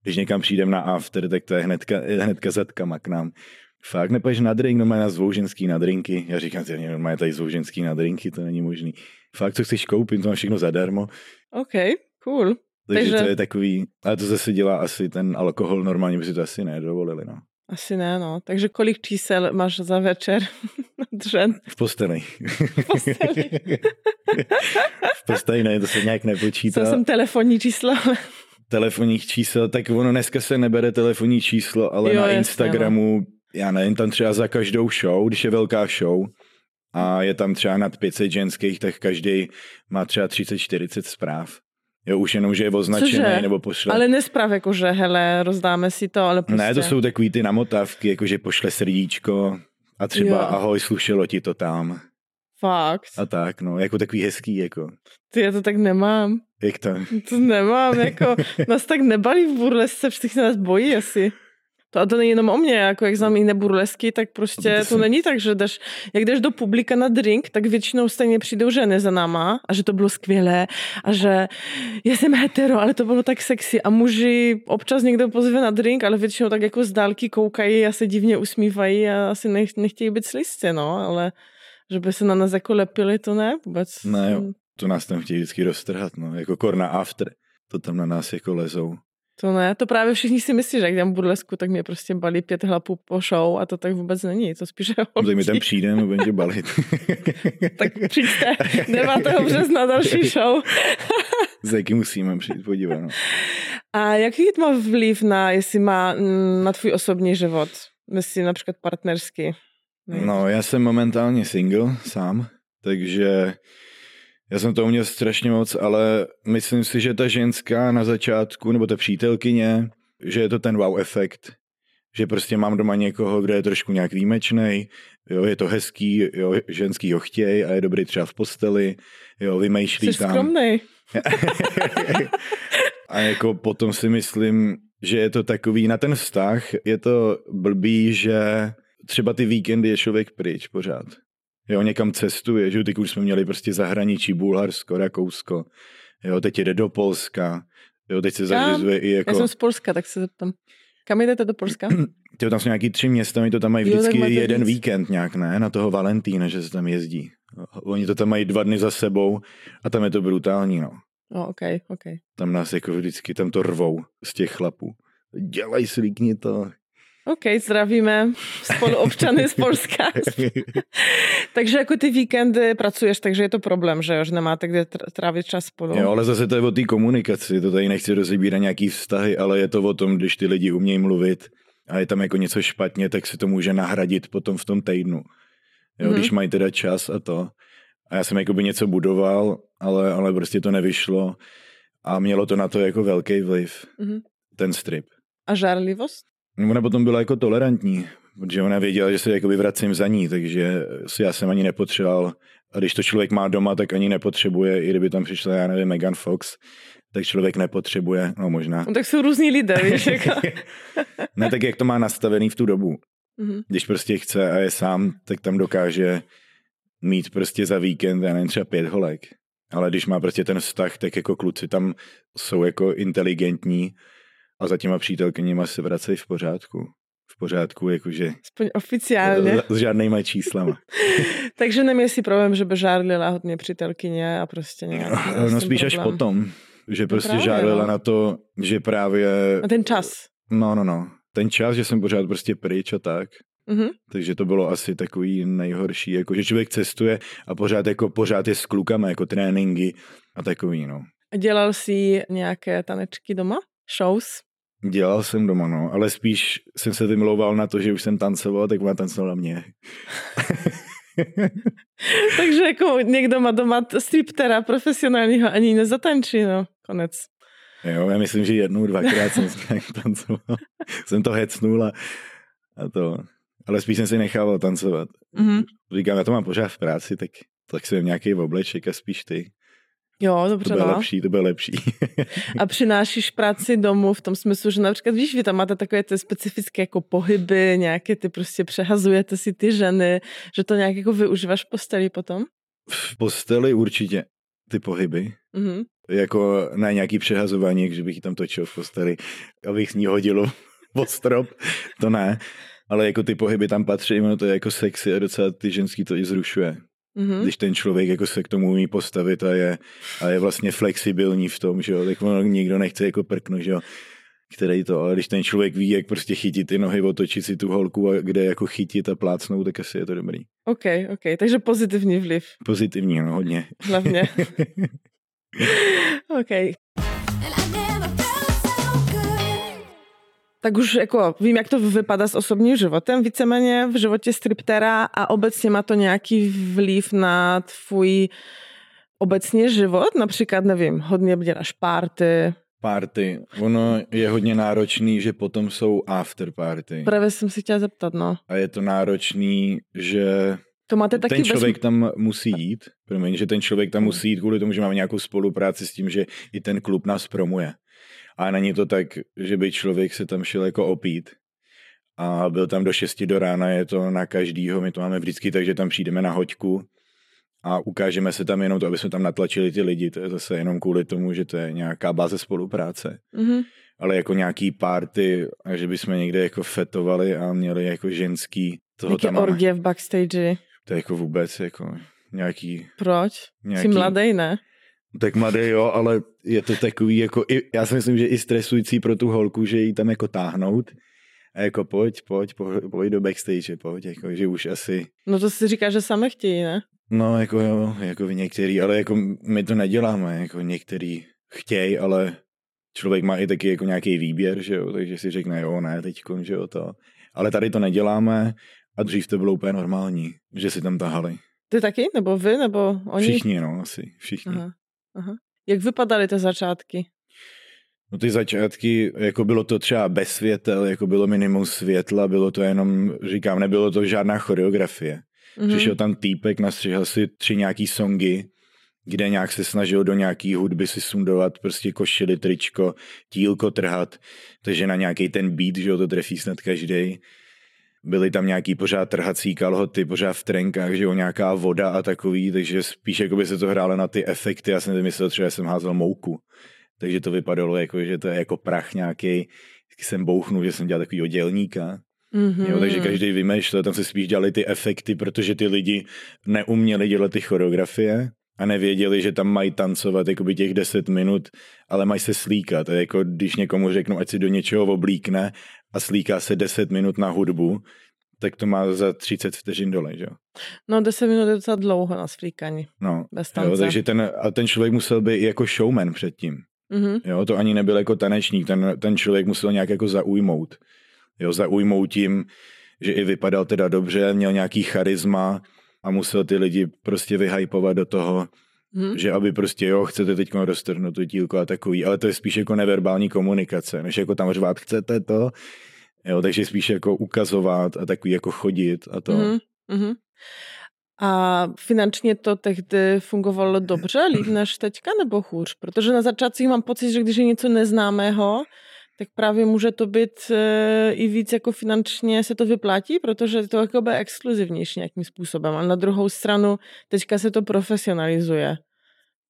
když někam přijdeme na after, tak to je hnedka, hnedka zadkama k nám. Fakt nepoješ na drink, no má zvou ženský na drinky. Já říkám, že normálně tady zvou ženský na drinky, to není možný. Fakt, co chceš koupit, to má všechno zadarmo. OK, cool. Takže, Takže to je takový, ale to zase dělá asi ten alkohol, normálně by si to asi nedovolili, no. Asi ne, no. Takže kolik čísel máš za večer dřen? V posteli. V posteli. v posteli ne, to se nějak nepočítá. Co jsem telefonní číslo, Telefonních čísel, tak ono dneska se nebere telefonní číslo, ale jo, na jasně, Instagramu, no. já nevím, tam třeba za každou show, když je velká show, a je tam třeba nad 500 ženských, tak každý má třeba 30-40 zpráv. Jo, už jenom, že je označený Cože? nebo pošle. Ale nesprav jako, že hele, rozdáme si to, ale prostě... Ne, to jsou takový ty namotávky, jako že pošle srdíčko a třeba jo. ahoj, slušelo ti to tam. Fakt. A tak, no, jako takový hezký, jako. Ty, já to tak nemám. Jak to? To nemám, jako, nás tak nebalí v burlesce, všichni nás bojí asi. To, a to není jenom o mě, jako jak znám jiné burlesky, tak prostě to, to není tak, že jdeš, jak jdeš do publika na drink, tak většinou stejně přijdou ženy za náma a že to bylo skvělé a že já jsem hetero, ale to bylo tak sexy. A muži občas někdo pozve na drink, ale většinou tak jako z dálky koukají a se divně usmívají a asi nech, nechtějí být slizce, no, ale že by se na nás jako lepili, to ne vůbec. Ne, jo, to nás tam chtějí vždycky roztrhat, no, jako korna after, to tam na nás jako lezou. To ne, to právě všichni si myslí, že jak jdem burlesku, tak mě prostě balí pět hlapů po show a to tak vůbec není, to spíš je Tak mi tam přijde, no bude balit. tak přijďte 9. března další show. Za jaký musíme přijít podívat. No. A jaký má vliv na, jestli má mm, na tvůj osobní život? Myslí například partnerský? No, já jsem momentálně single sám, takže já jsem to měl strašně moc, ale myslím si, že ta ženská na začátku, nebo ta přítelkyně, že je to ten wow efekt, že prostě mám doma někoho, kdo je trošku nějak výjimečný, jo, je to hezký, jo, ženský ho chtěj a je dobrý třeba v posteli, jo, vymýšlí Jsi tam. skromnej. a jako potom si myslím, že je to takový, na ten vztah je to blbý, že třeba ty víkendy je člověk pryč pořád jo, někam cestuje, že teď už jsme měli prostě zahraničí, Bulharsko, Rakousko, jo, teď jde do Polska, jo, teď se zařizuje i jako... Já jsem z Polska, tak se zeptám. Kam jdete do Polska? Jo, tam jsou nějaký tři města, my to tam mají vždycky jo, jeden víc. víkend nějak, ne, na toho Valentína, že se tam jezdí. Oni to tam mají dva dny za sebou a tam je to brutální, no. Oh, ok, ok. Tam nás jako vždycky, tam to rvou z těch chlapů. Dělej, slíkni to, OK, zdravíme spoluobčany z Polska. takže jako ty víkendy pracuješ, takže je to problém, že už nemáte kde trávit čas spolu. Jo, ale zase to je o té komunikaci, to tady nechci rozebírat nějaký vztahy, ale je to o tom, když ty lidi umějí mluvit a je tam jako něco špatně, tak si to může nahradit potom v tom týdnu. Jo, mm-hmm. když mají teda čas a to. A já jsem jako by něco budoval, ale, ale prostě to nevyšlo a mělo to na to jako velký vliv, mm-hmm. ten strip. A žárlivost? Ona potom byla jako tolerantní, protože ona věděla, že se jakoby vracím za ní, takže si já jsem ani nepotřeboval. A když to člověk má doma, tak ani nepotřebuje, i kdyby tam přišla, já nevím, Megan Fox, tak člověk nepotřebuje, no možná. No, tak jsou různí lidé, víš, jako. ne, tak jak to má nastavený v tu dobu. Mhm. Když prostě chce a je sám, tak tam dokáže mít prostě za víkend, já nevím, třeba pět holek. Ale když má prostě ten vztah, tak jako kluci tam jsou jako inteligentní a za těma přítelkyněma se vracejí v pořádku. V pořádku, jakože Aspoň oficiálně. s žádnýma číslama. Takže neměl si problém, že by žárlila hodně přítelkyně a prostě nějak. No, no spíš až potom, že prostě právě, žádala no. na to, že právě, Na ten čas. no, no, no, ten čas, že jsem pořád prostě pryč a tak. Mhm. Takže to bylo asi takový nejhorší, jako že člověk cestuje a pořád jako pořád je s klukama, jako tréninky a takový, no. A dělal jsi nějaké tanečky doma? Shows? Dělal jsem doma, no, ale spíš jsem se vymlouval na to, že už jsem tancoval, tak má tancovala mě. Takže jako někdo má doma striptera profesionálního ani nezatančí, no. Konec. Jo, já myslím, že jednou, dvakrát jsem tancoval. jsem to hecnul a, a to. Ale spíš jsem si nechával tancovat. Mhm. Říkám, já to mám pořád v práci, tak, tak jsem nějaký obleček a spíš ty. Jo, To dobře, bude no. lepší, to bude lepší. A přinášíš práci domů v tom smyslu, že například, víš, vy tam máte takové ty specifické jako pohyby, nějaké ty prostě přehazujete si ty ženy, že to nějak jako využíváš v posteli potom? v posteli určitě ty pohyby. Mhm. Jako na nějaký přehazování, že bych ji tam točil v posteli, abych s ní hodil pod strop, to ne. Ale jako ty pohyby tam patří, ono to je jako sexy a docela ty ženský to i zrušuje. Mhm. Když ten člověk jako se k tomu umí postavit a je, a je vlastně flexibilní v tom, že jo, tak ono nikdo nechce jako prknout, že jo, který to, ale když ten člověk ví, jak prostě chytit ty nohy, otočit si tu holku a kde jako chytit a plácnout, tak asi je to dobrý. OK, OK, takže pozitivní vliv Pozitivní, no, hodně. hlavně. OK. Tak už jako vím, jak to vypadá s osobním životem, víceméně v životě striptera a obecně má to nějaký vliv na tvůj obecně život, například, nevím, hodně děláš party, Party. Ono je hodně náročný, že potom jsou after party. právě jsem si chtěla zeptat, no. A je to náročný, že To máte taky ten bez- člověk tam musí jít. Promiň, že ten člověk tam musí jít kvůli tomu, že máme nějakou spolupráci s tím, že i ten klub nás promuje. A není to tak, že by člověk se tam šel jako opít a byl tam do 6 do rána, je to na každýho, my to máme vždycky tak, že tam přijdeme na hoďku a ukážeme se tam jenom to, aby jsme tam natlačili ty lidi, to je zase jenom kvůli tomu, že to je nějaká báze spolupráce. Mhm. Ale jako nějaký party, a že bychom někde jako fetovali a měli jako ženský, toho tam orgie v backstage. To je jako vůbec jako nějaký, Proč? nějaký Jsi mladý, ne? Tak mladý, jo, ale je to takový jako, i, já si myslím, že i stresující pro tu holku, že jí tam jako táhnout a jako pojď, pojď, pojď, pojď do backstage, pojď, jako, že už asi, No to si říká, že sami chtějí, ne? no jako jo, jako v některý, ale jako my to neděláme, jako některý chtějí, ale člověk má i taky jako nějaký výběr, že jo, takže si řekne, jo, ne, teď že jo, to. Ale tady to neděláme a dřív to bylo úplně normální, že si tam tahali. Ty taky? Nebo vy? Nebo oni? Všichni, no, asi, všichni. Aha. Aha. Jak vypadaly ty začátky? No ty začátky, jako bylo to třeba bez světel, jako bylo minimum světla, bylo to jenom, říkám, nebylo to žádná choreografie. Mhm. Přišel tam týpek, nastřihl si tři nějaký songy, kde nějak se snažil do nějaký hudby si sundovat, prostě košili, tričko, tílko trhat, takže na nějaký ten beat, že jo, to trefí snad každý. Byly tam nějaký pořád trhací kalhoty, pořád v trenkách, že jo, nějaká voda a takový, takže spíš jako by se to hrálo na ty efekty, já jsem myslel třeba, že jsem házel mouku. Takže to vypadalo jako, že to je jako prach nějaký, jsem bouchnul, že jsem dělal takový dělníka. Mhm. Jo, takže každý vymýšlel, tam se spíš dělali ty efekty, protože ty lidi neuměli dělat ty choreografie a nevěděli, že tam mají tancovat jakoby těch 10 minut, ale mají se slíkat. Je jako když někomu řeknu, ať si do něčeho oblíkne a slíká se 10 minut na hudbu, tak to má za 30 vteřin dole, že jo. No 10 minut je docela dlouho na svlíkání. No, Bez jo, tance. takže ten, a ten člověk musel být i jako showman předtím. Mhm. Jo, to ani nebyl jako tanečník, ten, ten člověk musel nějak jako zaujmout. Jo, zaujmout tím, že i vypadal teda dobře, měl nějaký charisma a musel ty lidi prostě vyhypovat do toho, Mhm. že aby prostě jo, chcete teď roztrhnout tu dílku a takový, ale to je spíš jako neverbální komunikace, než jako tam řvát, chcete to, jo, takže spíš jako ukazovat a takový jako chodit a to. Mhm. Mhm. A finančně to tehdy fungovalo dobře, líp než teďka, nebo hůř? Protože na začátcích mám pocit, že když je něco neznámého, tak právě může to být e, i víc jako finančně se to vyplatí, protože to jako bude exkluzivnější nějakým způsobem. A na druhou stranu teďka se to profesionalizuje.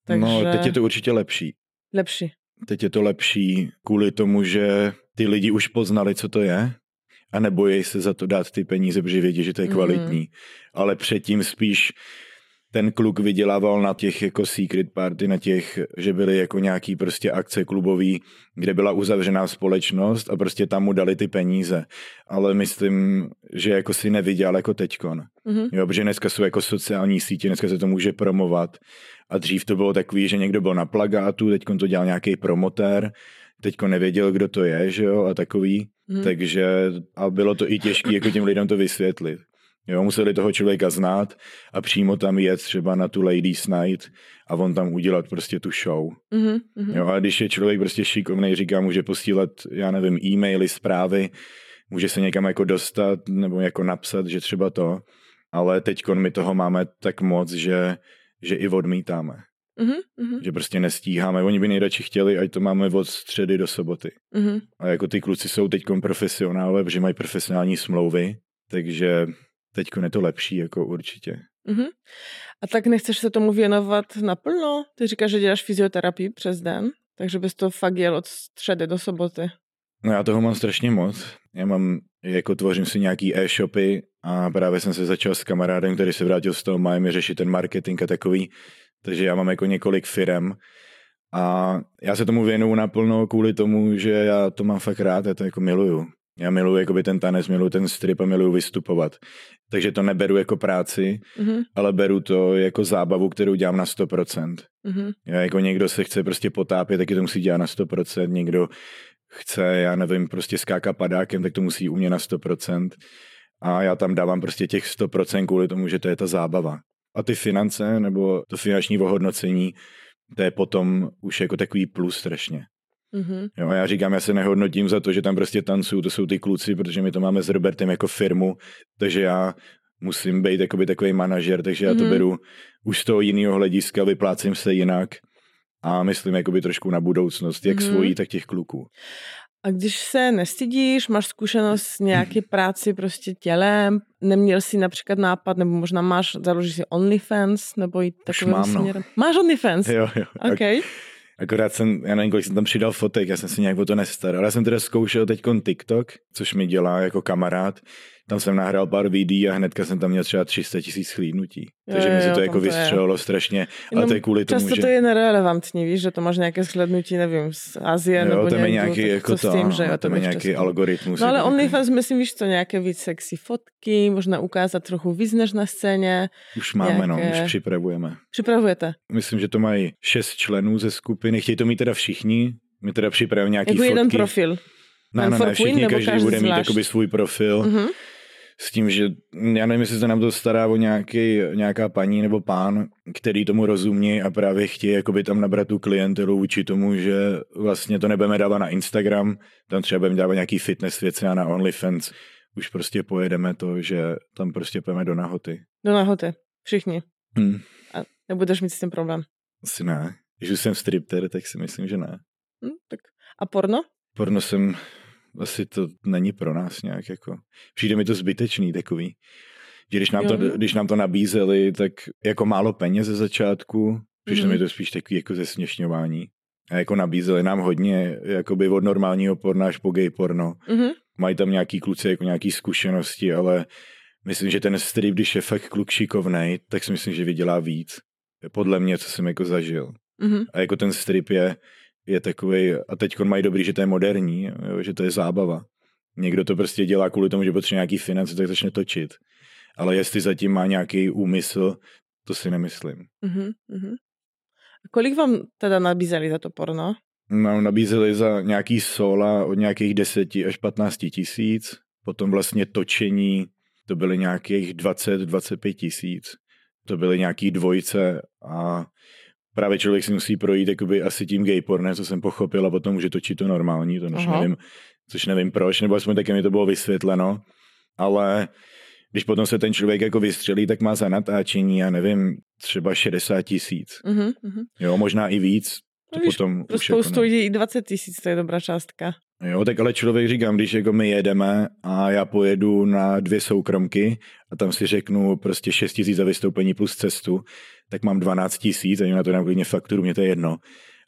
Takže No, teď je to určitě lepší. lepší. Teď je to lepší kvůli tomu, že ty lidi už poznali, co to je a nebojí se za to dát ty peníze, protože vědí, že to je Mhm. kvalitní. Ale předtím spíš ten kluk vydělával na těch jako secret party, na těch, že byly jako nějaký prostě akce klubový, kde byla uzavřená společnost a prostě tam mu dali ty peníze. Ale myslím, že jako si neviděl jako teďkon. Mhm. Jo, protože dneska jsou jako sociální sítě, dneska se to může promovat. A dřív to bylo takový, že někdo byl na plagátu, teď to dělal nějaký promotér, teďko nevěděl, kdo to je, že jo, a takový. Mhm. Takže a bylo to i těžké jako těm lidem to vysvětlit. Jo, museli toho člověka znát a přímo tam jet třeba na tu Ladies Night a on tam udělat prostě tu show. Mhm. Mhm. Jo, a když je člověk prostě šikovný, říká, může posílat, já nevím, e-maily, zprávy, může se někam jako dostat nebo jako napsat, že třeba to, ale teď my toho máme tak moc, že, že i odmítáme. Mhm. Mhm. Že prostě nestíháme. Oni by nejradši chtěli, ať to máme od středy do soboty. Mhm. A jako ty kluci jsou teď profesionálové, protože mají profesionální smlouvy, takže teď je to lepší, jako určitě. Mhm. A tak nechceš se tomu věnovat naplno? Ty říkáš, že děláš fyzioterapii přes den, takže bys to fakt jel od středy do soboty. No já toho mám strašně moc. Já mám, jako tvořím si nějaký e-shopy a právě jsem se začal s kamarádem, který se vrátil z toho Miami řešit ten marketing a takový. Takže já mám jako několik firem a já se tomu věnuju naplno kvůli tomu, že já to mám fakt rád, já to jako miluju. Já miluju jakoby ten tanec, miluju ten strip a miluju vystupovat. Takže to neberu jako práci, Mhm. ale beru to jako zábavu, kterou dělám na 100%. Mhm. Já jako někdo se chce prostě potápět, taky to musí dělat na 100%, někdo chce, já nevím, prostě skákat padákem, tak to musí umět na 100%. A já tam dávám prostě těch 100% kvůli tomu, že to je ta zábava. A ty finance nebo to finanční ohodnocení, to je potom už jako takový plus strašně. Mhm. Jo, já říkám, já se nehodnotím za to, že tam prostě tancuju, to jsou ty kluci, protože my to máme s Robertem jako firmu, takže já musím být jakoby takový manažer, takže já to Mhm. beru už z toho jiného hlediska, vyplácím se jinak a myslím jakoby trošku na budoucnost, jak Mhm. svojí, tak těch kluků. A když se nestydíš, máš zkušenost s nějaký práci prostě tělem, neměl jsi například nápad, nebo možná máš, založíš si OnlyFans, nebo jít takovým mám, no. směrem. Máš OnlyFans? Jo, jo. OK. Akorát jsem, já nevím, kolik jsem tam přidal fotek, já jsem si nějak o to nestaral. Já jsem teda zkoušel teď TikTok, což mi dělá jako kamarád. Tam jsem nahrál pár videí a hnedka jsem tam měl třeba 300 tisíc schlídnutí. Takže Jo, mi se to jako to je. vystřelilo strašně. Ale Jenom to je kvůli tomu, Často že... to je nerelevantní, víš, že to máš nějaké shlednutí, nevím, z Azie nebo jo, tam je nějaký tak jako co to, s tím, že no, jo, to tam je nějaký algoritmus. No ale OnlyFans, myslím, víš co, nějaké víc sexy fotky, možná ukázat trochu význeš na scéně. Už máme, no, nějaké- už připravujeme. Připravujete? Myslím, že to mají šest členů ze skupiny. Chtějí to mít teda všichni. My teda připravíme nějaký Jako fotky. jeden profil. Ne, ne, ne, všichni, nebo každý každý bude mít svůj profil. Mhm. S tím, že já nevím, jestli se nám to stará o nějaký, nějaká paní nebo pán, který tomu rozumí a právě chtějí jakoby tam nabrat tu klientelu vůči tomu, že vlastně to nebudeme dávat na Instagram, tam třeba budeme dávat nějaký fitness věci a na OnlyFans už prostě pojedeme to, že tam prostě půjdeme do nahoty. Do nahoty. Všichni. Hm, A nebudeš mít s tím problém. asi ne. Když už jsem stripter, tak si myslím, že ne. Hm? Tak. A porno? Porno jsem, asi to není pro nás nějak jako, přijde mi to zbytečný takový. Že když nám, Jo. to, když nám to nabízeli, tak jako málo peněz ze začátku, přišlo Mhm. mi to spíš takový jako zesměšňování. A jako nabízeli nám hodně, jakoby od normálního porna až po gay porno. Mhm. Mají tam nějaký kluci jako nějaký zkušenosti, ale myslím, že ten strip, když je fakt kluk šikovnej, tak si myslím, že vydělá víc. Podle mě, co jsem jako zažil. Mhm. A jako ten strip je, je takový, a teď mají dobrý, že to je moderní, jo, že to je zábava. Někdo to prostě dělá kvůli tomu, že potřebuje nějaký finance, tak začne točit. Ale jestli zatím má nějaký úmysl, to si nemyslím. Mhm. Mhm. A kolik vám teda nabízeli za to porno? No, nabízeli za nějaký sola od nějakých 10 až 15 tisíc, potom vlastně točení, to byly nějakých 20-25 tisíc. To byly nějaký dvojce a právě člověk si musí projít jakoby asi tím gay pornem, co jsem pochopil a potom může točit to normální, to než nevím, což nevím proč, nebo aspoň taky mi to bylo vysvětleno, ale Když potom se ten člověk jako vystřelí, tak má za natáčení, já nevím, třeba 60 tisíc. Mhm. Jo, možná i víc. To No víš, potom Pro už jako spoustu lidí i 20 tisíc, to je dobrá částka. Jo, tak ale člověk říkám, když jako my jedeme a já pojedu na dvě soukromky a tam si řeknu prostě 6 tisíc za vystoupení plus cestu, tak mám 12 tisíc a na to dám klidně fakturu, mě to je jedno.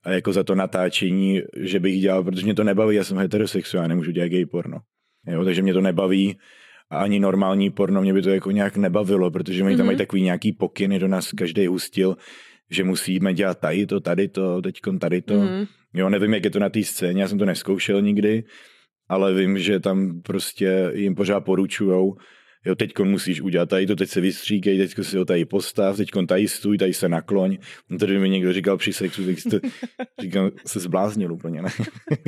A jako za to natáčení, že bych dělal, protože mě to nebaví, já jsem heterosexuál, nemůžu dělat gay porno. Jo, takže mě to nebaví a ani normální porno mě by to jako nějak nebavilo, protože oni tam Mhm. mají takový nějaký pokyny, do nás každý hustil, že musíme dělat tady to, tady to, teďkon tady to. Mhm. Jo, nevím, jak je to na té scéně, já jsem to neskoušel nikdy, ale vím, že tam prostě jim pořád poručujou, jo, teď musíš udělat tady to, teď se vystříkej, teď si ho tady postav, teď tady stůj, tady se nakloň. No to, kdyby mi někdo říkal při sexu, tak to, říkám, se zbláznil úplně, ne?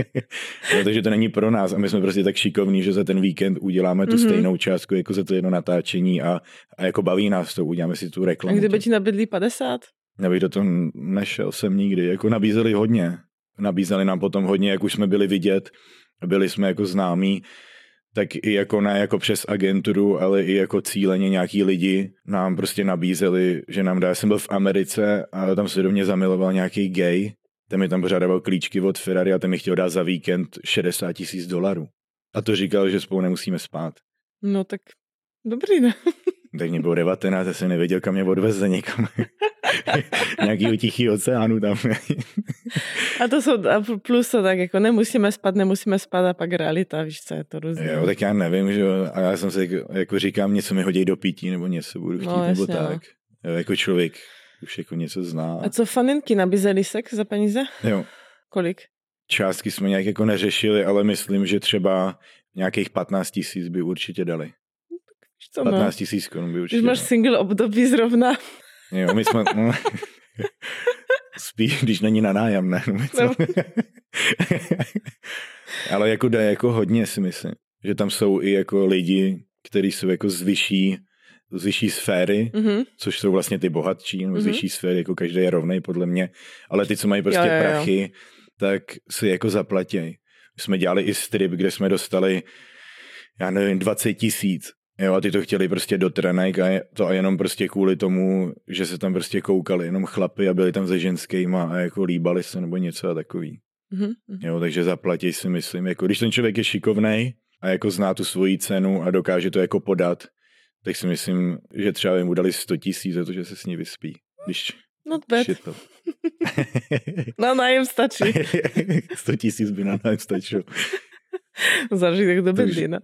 jo, takže to není pro nás a my jsme prostě tak šikovní, že za ten víkend uděláme tu Mhm. stejnou částku jako za to jedno natáčení a, a jako baví nás to, uděláme si tu A reklamu. kdyby ti nabídli 50? Nebych do toho nešel jsem nikdy. Jako nabízeli hodně. Nabízeli nám potom hodně, jak už jsme byli vidět, byli jsme jako známí, tak i jako ne jako přes agenturu, ale i jako cíleně nějaký lidi nám prostě nabízeli, že nám dá. Já jsem byl v Americe a tam se do mě zamiloval nějaký gay, ten mi tam pořád dával klíčky od Ferrari a ten mi chtěl dát za víkend 60 tisíc dolarů. A to říkal, že spolu nemusíme spát. No tak dobrý, ne? Tak mě bylo 19, já jsem nevěděl, kam mě odveze někam. Nějaký tichý oceánu tam. A to jsou a plus to tak jako nemusíme spát, nemusíme spát a pak realita, víš co, je to různé. jo, tak já nevím, že jo. A já jsem se jako, jako říkám, něco mi hodí do pití, nebo něco budu chtít, No, nebo jasně, no. tak. Jo, jako člověk už jako něco zná. A co faninky nabízeli sex za peníze? Jo, Kolik? částky jsme nějak jako neřešili, ale myslím, že třeba nějakých 15 tisíc by určitě dali. Co, no? 15 tisíc korun by určitě Když máš dali. single období zrovna, Jo, my jsme... No, spíš, když není na nájem, ne? No. Ale jako jde jako hodně, si myslím. Že tam jsou i jako lidi, kteří jsou jako z vyšší, z vyšší sféry, mhm. což jsou vlastně ty bohatší, nebo z Mhm. vyšší sféry, jako každý je rovnej podle mě. Ale ty, co mají prostě Jo, jo, jo. prachy, tak si jako zaplatěj. My jsme dělali i strip, kde jsme dostali, já nevím, 20 tisíc. Jo, a ty to chtěli prostě do trenek a je- to a jenom prostě kvůli tomu, že se tam prostě koukali jenom chlapy a byli tam se ženskýma a jako líbali se nebo něco a takový. Mhm. mhm. Jo, takže zaplatí si myslím, jako když ten člověk je šikovnej a jako zná tu svoji cenu a dokáže to jako podat, tak si myslím, že třeba by mu dali 100 tisíc za to, že se s ní vyspí. Když Not bad. shit to. Na nájem stačí. 100 tisíc by na nás stačilo. Zažitek do Takže- Berlína.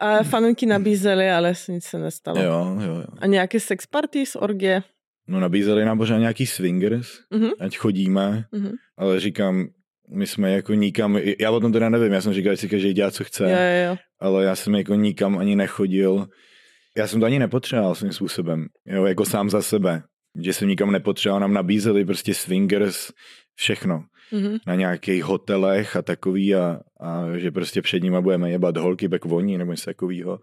A faninky nabízely, ale nic se nestalo. Jo, jo, jo. A nějaké sex party z orgie? No nabízeli nám pořád nějaký swingers, Mhm. ať chodíme, Mhm. ale říkám, my jsme jako nikam, já o tom teda nevím, já jsem říkal, že si každý dělá, co chce, jo, jo. ale já jsem jako nikam ani nechodil. Já jsem to ani nepotřeboval svým způsobem, jo, jako sám za sebe. Že jsem nikam nepotřeboval, nám nabízeli prostě swingers, všechno. Mhm. Na nějakých hotelech a takový a, a že prostě před nima budeme jebat holky, pak voní nebo něco takového.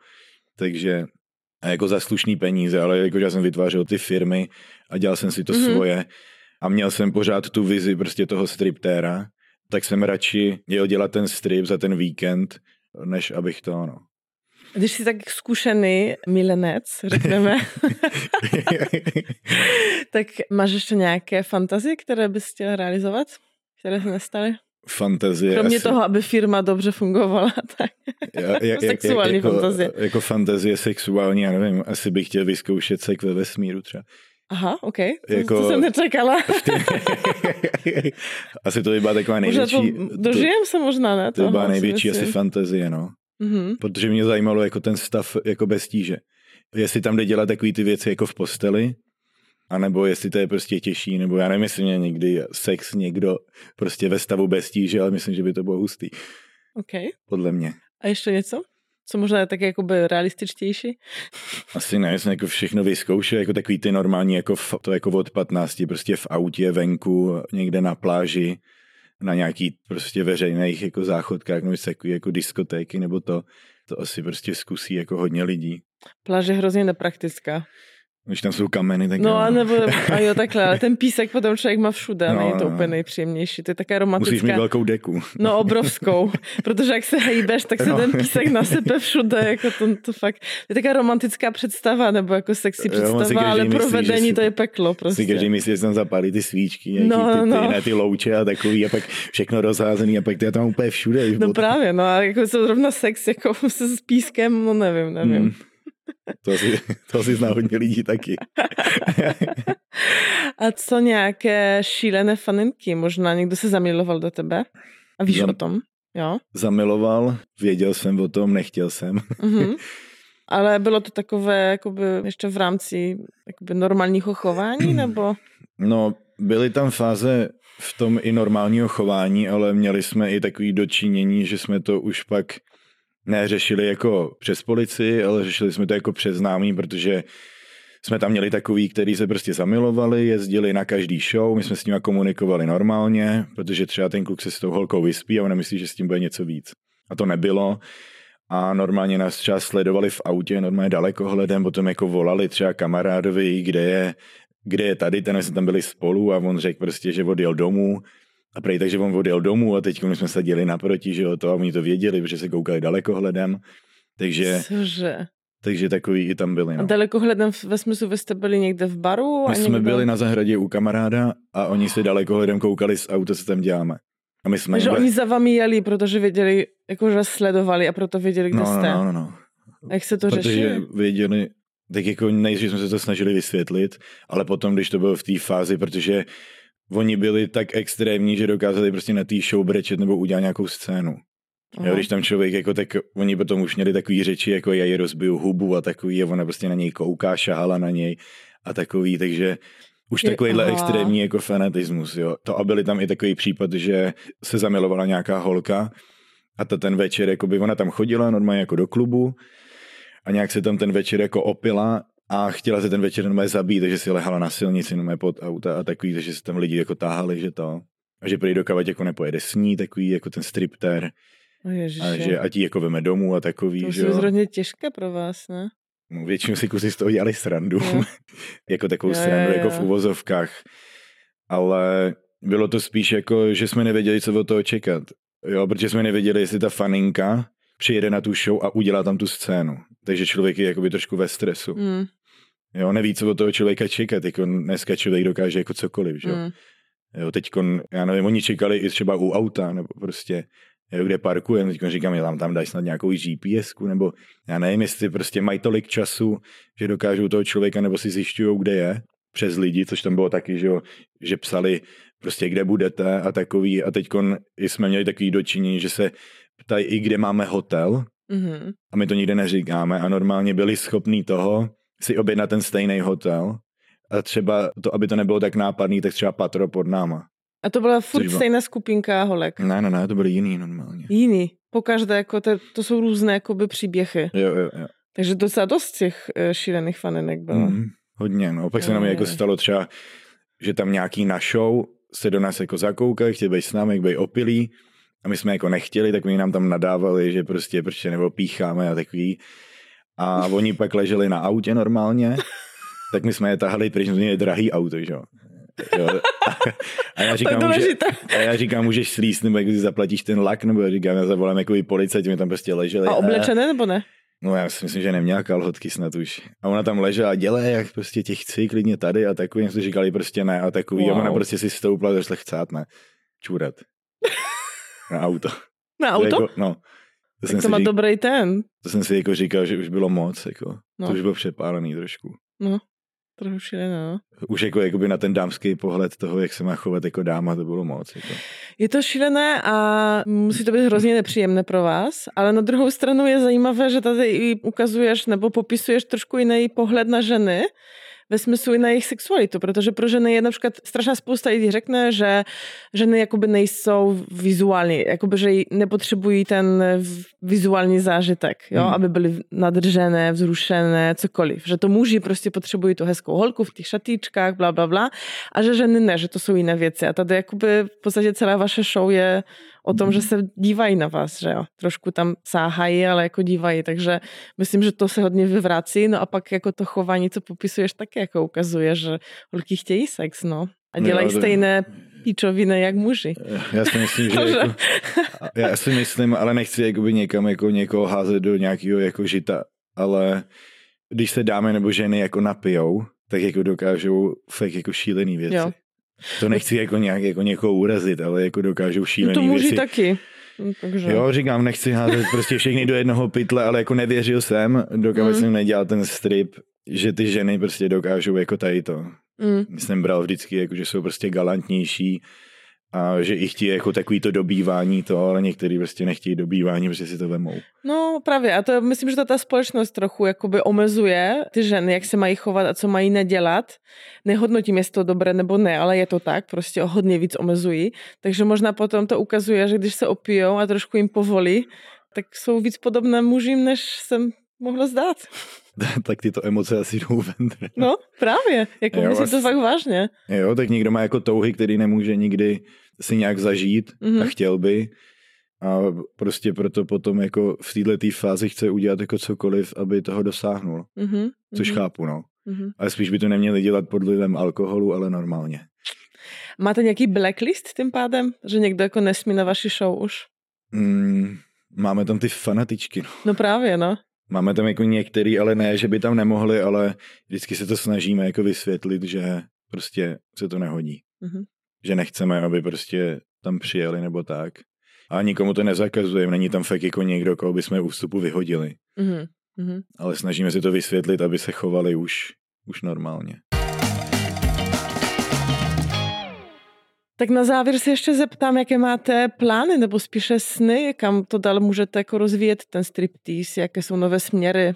Takže a jako za slušný peníze, ale jako já jsem vytvářel ty firmy a dělal jsem si to Mhm. mm-hmm. svoje a měl jsem pořád tu vizi prostě toho striptéra, tak jsem radši jel dělat ten strip za ten víkend, než abych to, no. Když jsi tak zkušený milenec, řekneme, tak máš ještě nějaké fantazie, které bys chtěl realizovat? Které se nestaly? Fantazie. Kromě asi, toho, aby firma dobře fungovala. Tak. ja- ja- sexuální jako, fantazie. Jako fantazie sexuální, já nevím, asi bych chtěl vyzkoušet sex ve vesmíru třeba. Aha, OK. To, Jako- to jsem nečekala. asi to by byla taková Možná to největší, to, dožijem se možná, ne? to by byla největší asi fantazie, no. Mhm. Protože mě zajímalo jako ten stav jako bez tíže. Jestli tam jde dělat takové ty věci jako v posteli, anebo jestli to je prostě těžší, nebo já nevím, jestli mě někdy sex někdo prostě ve stavu bez tíže, ale myslím, že by to bylo hustý, OK. podle mě. A ještě něco? Co možná je tak jakoby realističtější? Asi ne, jsem jako všechno vyzkoušel, jako takový ty normální, jako v, to jako od 15, prostě v autě, venku, někde na pláži, na nějaký prostě veřejných jako záchodkách, nebo takový jako diskotéky, nebo to, to asi prostě zkusí jako hodně lidí. Pláž je hrozně nepraktická. Když tam jsou kameny, tak No jo. a nebo, a jo takhle, ale ten písek potom člověk má všude, No, no, není to no. úplně nejpříjemnější, to je Musíš romantická, mít velkou deku. no obrovskou, protože jak se hejbeš, tak se No. ten písek nasype všude, jako to, to fakt, to je taká romantická představa, nebo jako sexy Jo, on si představa, ale myslí, že provedení si- to je peklo Si prostě. každý myslí, že tam zapálí ty svíčky, nějaký No, ty, ty, no. ne, ty louče a takový a pak všechno rozházený a pak to je tam úplně všude. No právě, no a jako zrovna sex jako se s pískem, no nevím, nevím. Hmm. To asi, to asi zná hodně lidí taky. A co nějaké šílené faninky? Možná někdo se zamiloval do tebe? A víš Zam- o tom? Jo? Zamiloval, věděl jsem o tom, nechtěl jsem. Mhm. Ale bylo to takové jakoby ještě v rámci jakoby normálního chování, nebo? No, byly tam fáze v tom i normálního chování, ale měli jsme i takový dočinění, že jsme to už pak neřešili jako přes policii, ale řešili jsme to jako přes známý, protože jsme tam měli takový, který se prostě zamilovali, jezdili na každý show, my jsme s nimi komunikovali normálně, protože třeba ten kluk se s tou holkou vyspí a ona myslí, že s tím bude něco víc. A to nebylo. A normálně nás třeba sledovali v autě, normálně dalekohledem, potom jako volali třeba kamarádovi, kde je, kde je tady, ten jsme tam byli spolu a on řekl prostě, že odjel domů. A prej takže on odjel domů a teď my jsme seděli naproti, že jo, to a oni to věděli, protože se koukali dalekohledem. Takže, Cože? takže takový i tam byli. A No. dalekohledem v- ve smyslu, vy jste byli někde v baru? a My jsme někdo... byli na zahradě u kamaráda a oni si dalekohledem koukali z auta, co tam děláme. A my jsme... Takže jim- oni za vami jeli, protože věděli, jakože sledovali a proto věděli, kde no, jste. no, no, no. A jak se to Protože řeší? věděli, tak jako nejdřív jsme se to snažili vysvětlit, ale potom, když to bylo v té fázi, protože oni byli tak extrémní, že dokázali prostě na té show brečet nebo udělat nějakou scénu. Jo, když tam člověk, jako tak oni potom už měli takový řeči, jako já ji rozbiju hubu a takový, a ona prostě na něj kouká, šahala na něj a takový, takže už Je- takovýhle aha. extrémní jako fanatismus, jo. To a byly tam i takový případ, že se zamilovala nějaká holka a ta ten večer, jako by ona tam chodila normálně jako do klubu a nějak se tam ten večer jako opila a chtěla se ten večer normálně zabít, takže si lehala na silnici normálně pod auta a takový, takže se tam lidi jako táhali, že to, a že prý dokavať jako nepojede s ní, takový jako ten stripter, O ježiši. a že ať ji jako veme domů a takový, to že jo. hodně těžké pro vás, ne? No, většinou si kusy z toho dělali srandu, Jo. jako takovou Jo, jo, srandu, jako jo. v uvozovkách, ale bylo to spíš jako, že jsme nevěděli, co od toho čekat, jo, protože jsme nevěděli, jestli ta faninka přijede na tu show a udělá tam tu scénu, takže člověk je jakoby trošku ve stresu. Mm, Jo, neví, co od toho člověka čekat, jako dneska člověk dokáže jako cokoliv, že jo. mm. Jo, teď, já nevím, oni čekali i třeba u auta, nebo prostě, jo, kde parkujeme, teď říkám, že tam, tam dají snad nějakou gps nebo já nevím, jestli prostě mají tolik času, že dokážou toho člověka, nebo si zjišťují, kde je, přes lidi, což tam bylo taky, že, jo, že psali prostě, kde budete a takový, a teď jsme měli takový dočinění, že se ptají i, kde máme hotel, Mhm. a my to nikde neříkáme a normálně byli schopní toho si objednat ten stejný hotel a třeba to, aby to nebylo tak nápadný, tak třeba patro pod náma. A to byla furt Což bylo- stejná skupinka holek. Ne, ne, ne, to byly jiný normálně. Jiný. Pokaždé, jako to, to jsou různé jakoby příběhy. Jo, jo, jo. Takže docela dost těch eh, šílených faninek bylo. Mm, hodně, no. Pak se Jo, nám jo, jako jo. stalo třeba, že tam nějaký na show se do nás jako zakoukali, chtěli být s námi, jak být opilí a my jsme jako nechtěli, tak oni nám tam nadávali, že prostě prostě nebo pícháme a takový. A oni pak leželi na autě normálně, tak my jsme je tahali, protože jsme měli drahý auto, že jo. Jo. A já říkám, že, důležité. a já říkám, můžeš slíst, nebo jak si zaplatíš ten lak, nebo já říkám, já zavolám jako i policajti, mi tam prostě leželi. A oblečené nebo ne? No já si myslím, že neměla kalhotky snad už. A ona tam ležela, dělej, jak prostě tě chci, klidně tady a takový. Jsme si říkali prostě ne a takový. Wow. A ona prostě si stoupla, začala chcát, ne. Čůrat. Na auto. Na To auto? Jako, no. To jsem, Tak to má řík, dobrý ten. to jsem si jako říkal, že už bylo moc, jako. No. No. To už bylo přepálený trošku. Trochu šílené, no. Už jako jakoby na ten dámský pohled toho, jak se má chovat jako dáma, to bylo moc. Jako. Je to šílené a musí to být hrozně nepříjemné pro vás, ale na druhou stranu je zajímavé, že tady i ukazuješ nebo popisuješ trošku jiný pohled na ženy, ve smyslu i na jejich sexualitu, protože pro ženy je například strašná spousta lidí řekne, že ženy jakoby nejsou vizuální, jakoby, že nepotřebují ten v- vizuální zážitek, jo? Mhm. aby byly nadržené, vzrušené, cokoliv. Že to muži prostě potřebují tu hezkou holku v těch šatíčkách, bla, bla, bla, a že ženy ne, že to jsou jiné věci. A tady jakoby v podstatě celá vaše show je o tom, že se dívají na vás, že jo. Trošku tam sáhají, ale jako dívají, takže myslím, že to se hodně vyvrací, no a pak jako to chování, co popisuješ, taky jako ukazuje, že holky chtějí sex, no. A Jo, dělají stejné píčoviny jak muži. Já si myslím, že- jako, já si myslím, ale nechci jakoby někam jako někoho házet do nějakého jako žita, ale když se dámy nebo ženy jako napijou, tak jako dokážou fakt jako šílený věci. Jo. To nechci jako nějak jako někoho urazit, ale jako dokážou No šílený to muži věci. taky. Takže. Jo, říkám, nechci házet prostě všechny do jednoho pytle, ale jako nevěřil jsem, dokud Mm. jsem nedělal ten strip, že ty ženy prostě dokážou jako tady to. Mm. Jsem bral vždycky, jako, že jsou prostě galantnější a že i chtějí jako takový to dobývání to, ale někteří prostě nechtějí dobývání, protože si to vemou. No právě a to myslím, že to ta společnost trochu jakoby omezuje ty ženy, jak se mají chovat a co mají nedělat. Nehodnotím, jestli to dobré nebo ne, ale je to tak, prostě o hodně víc omezují. Takže možná potom to ukazuje, že když se opijou a trošku jim povolí, tak jsou víc podobné mužím, než jsem mohla zdát. tak tyto emoce asi jdou ven. No právě, jako Jo, myslím to as- fakt vážně. Jo, tak někdo má jako touhy, který nemůže nikdy si nějak zažít Mhm. a chtěl by. A prostě proto potom jako v této fázi chce udělat jako cokoliv, aby toho dosáhnul. Mhm, Což mhm, chápu, no. mhm. Ale spíš by to neměli dělat pod vlivem alkoholu, ale normálně. Máte nějaký blacklist tím pádem, že někdo jako nesmí na vaši show už? Mm, máme tam ty fanatičky, no. No právě, no. Máme tam jako některý, ale ne, že by tam nemohli, ale vždycky se to snažíme jako vysvětlit, že prostě se to nehodí. Mhm. Že nechceme, aby prostě tam přijeli nebo tak. A nikomu to nezakazujeme, není tam fakt jako někdo, koho bychom u vstupu vyhodili. Mhm. Mhm. Ale snažíme se to vysvětlit, aby se chovali už, už normálně. Tak na závěr se ještě zeptám, jaké máte plány, nebo spíše sny, kam to dál můžete jako rozvíjet ten striptease, jaké jsou nové směry.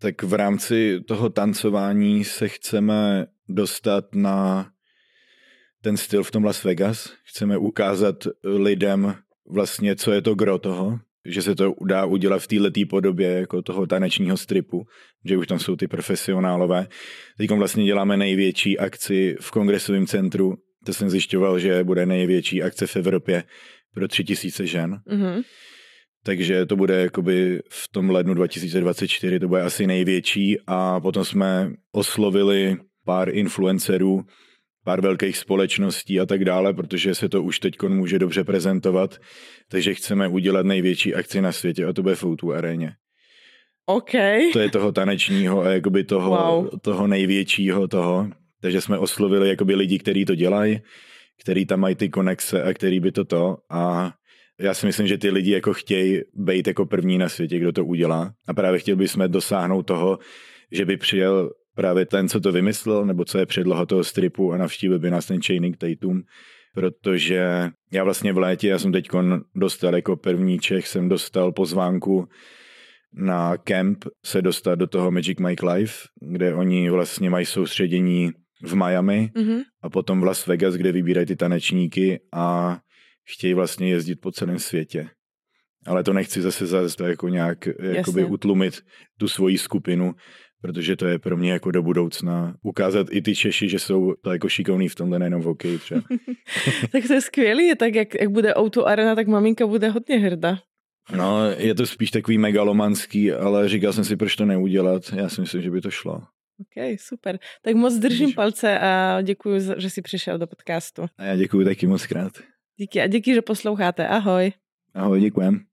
Tak v rámci toho tancování se chceme dostat na ten styl v tom Las Vegas. Chceme ukázat lidem vlastně, co je to gro toho, že se to dá udělat v této podobě jako toho tanečního stripu, že už tam jsou ty profesionálové. Teď vlastně děláme největší akci v kongresovém centru. To jsem zjišťoval, že bude největší akce v Evropě pro tři tisíce žen. Mhm. Takže to bude jakoby v tom lednu 2024, to bude asi největší a potom jsme oslovili pár influencerů, pár velkých společností a tak dále, protože se to už teď může dobře prezentovat, takže chceme udělat největší akci na světě a to bude v O2 aréně. OK. To je toho tanečního a jakoby toho, Wow. toho největšího toho. Takže jsme oslovili jakoby lidi, kteří to dělají, který tam mají ty konexe a který by to to a já si myslím, že ty lidi jako chtějí být jako první na světě, kdo to udělá. A právě chtěli bychom dosáhnout toho, že by přijel právě ten, co to vymyslel, nebo co je předloha toho stripu a navštívil by nás ten Channing Tatum, protože já vlastně v létě, já jsem teď dostal jako první Čech, jsem dostal pozvánku na kemp se dostat do toho Magic Mike Live, kde oni vlastně mají soustředění v Miami Mhm. a potom v Las Vegas, kde vybírají ty tanečníky a chtějí vlastně jezdit po celém světě. Ale to nechci zase zase jako nějak jakoby Jasně. utlumit tu svoji skupinu, protože to je pro mě jako do budoucna ukázat i ty Češi, že jsou to jako šikovní v tomhle nejenom v hokeji třeba. Tak to je skvělé, tak jak, jak bude O2 Arena, tak maminka bude hodně hrda. No, je to spíš takový megalomanský, ale říkal jsem si, proč to neudělat. Já si myslím, že by to šlo. OK, super. Tak moc držím palce a děkuji, že jsi přišel do podcastu. A já děkuji taky moc krát. Díky a díky, že posloucháte. Ahoj. Ahoj, děkujem.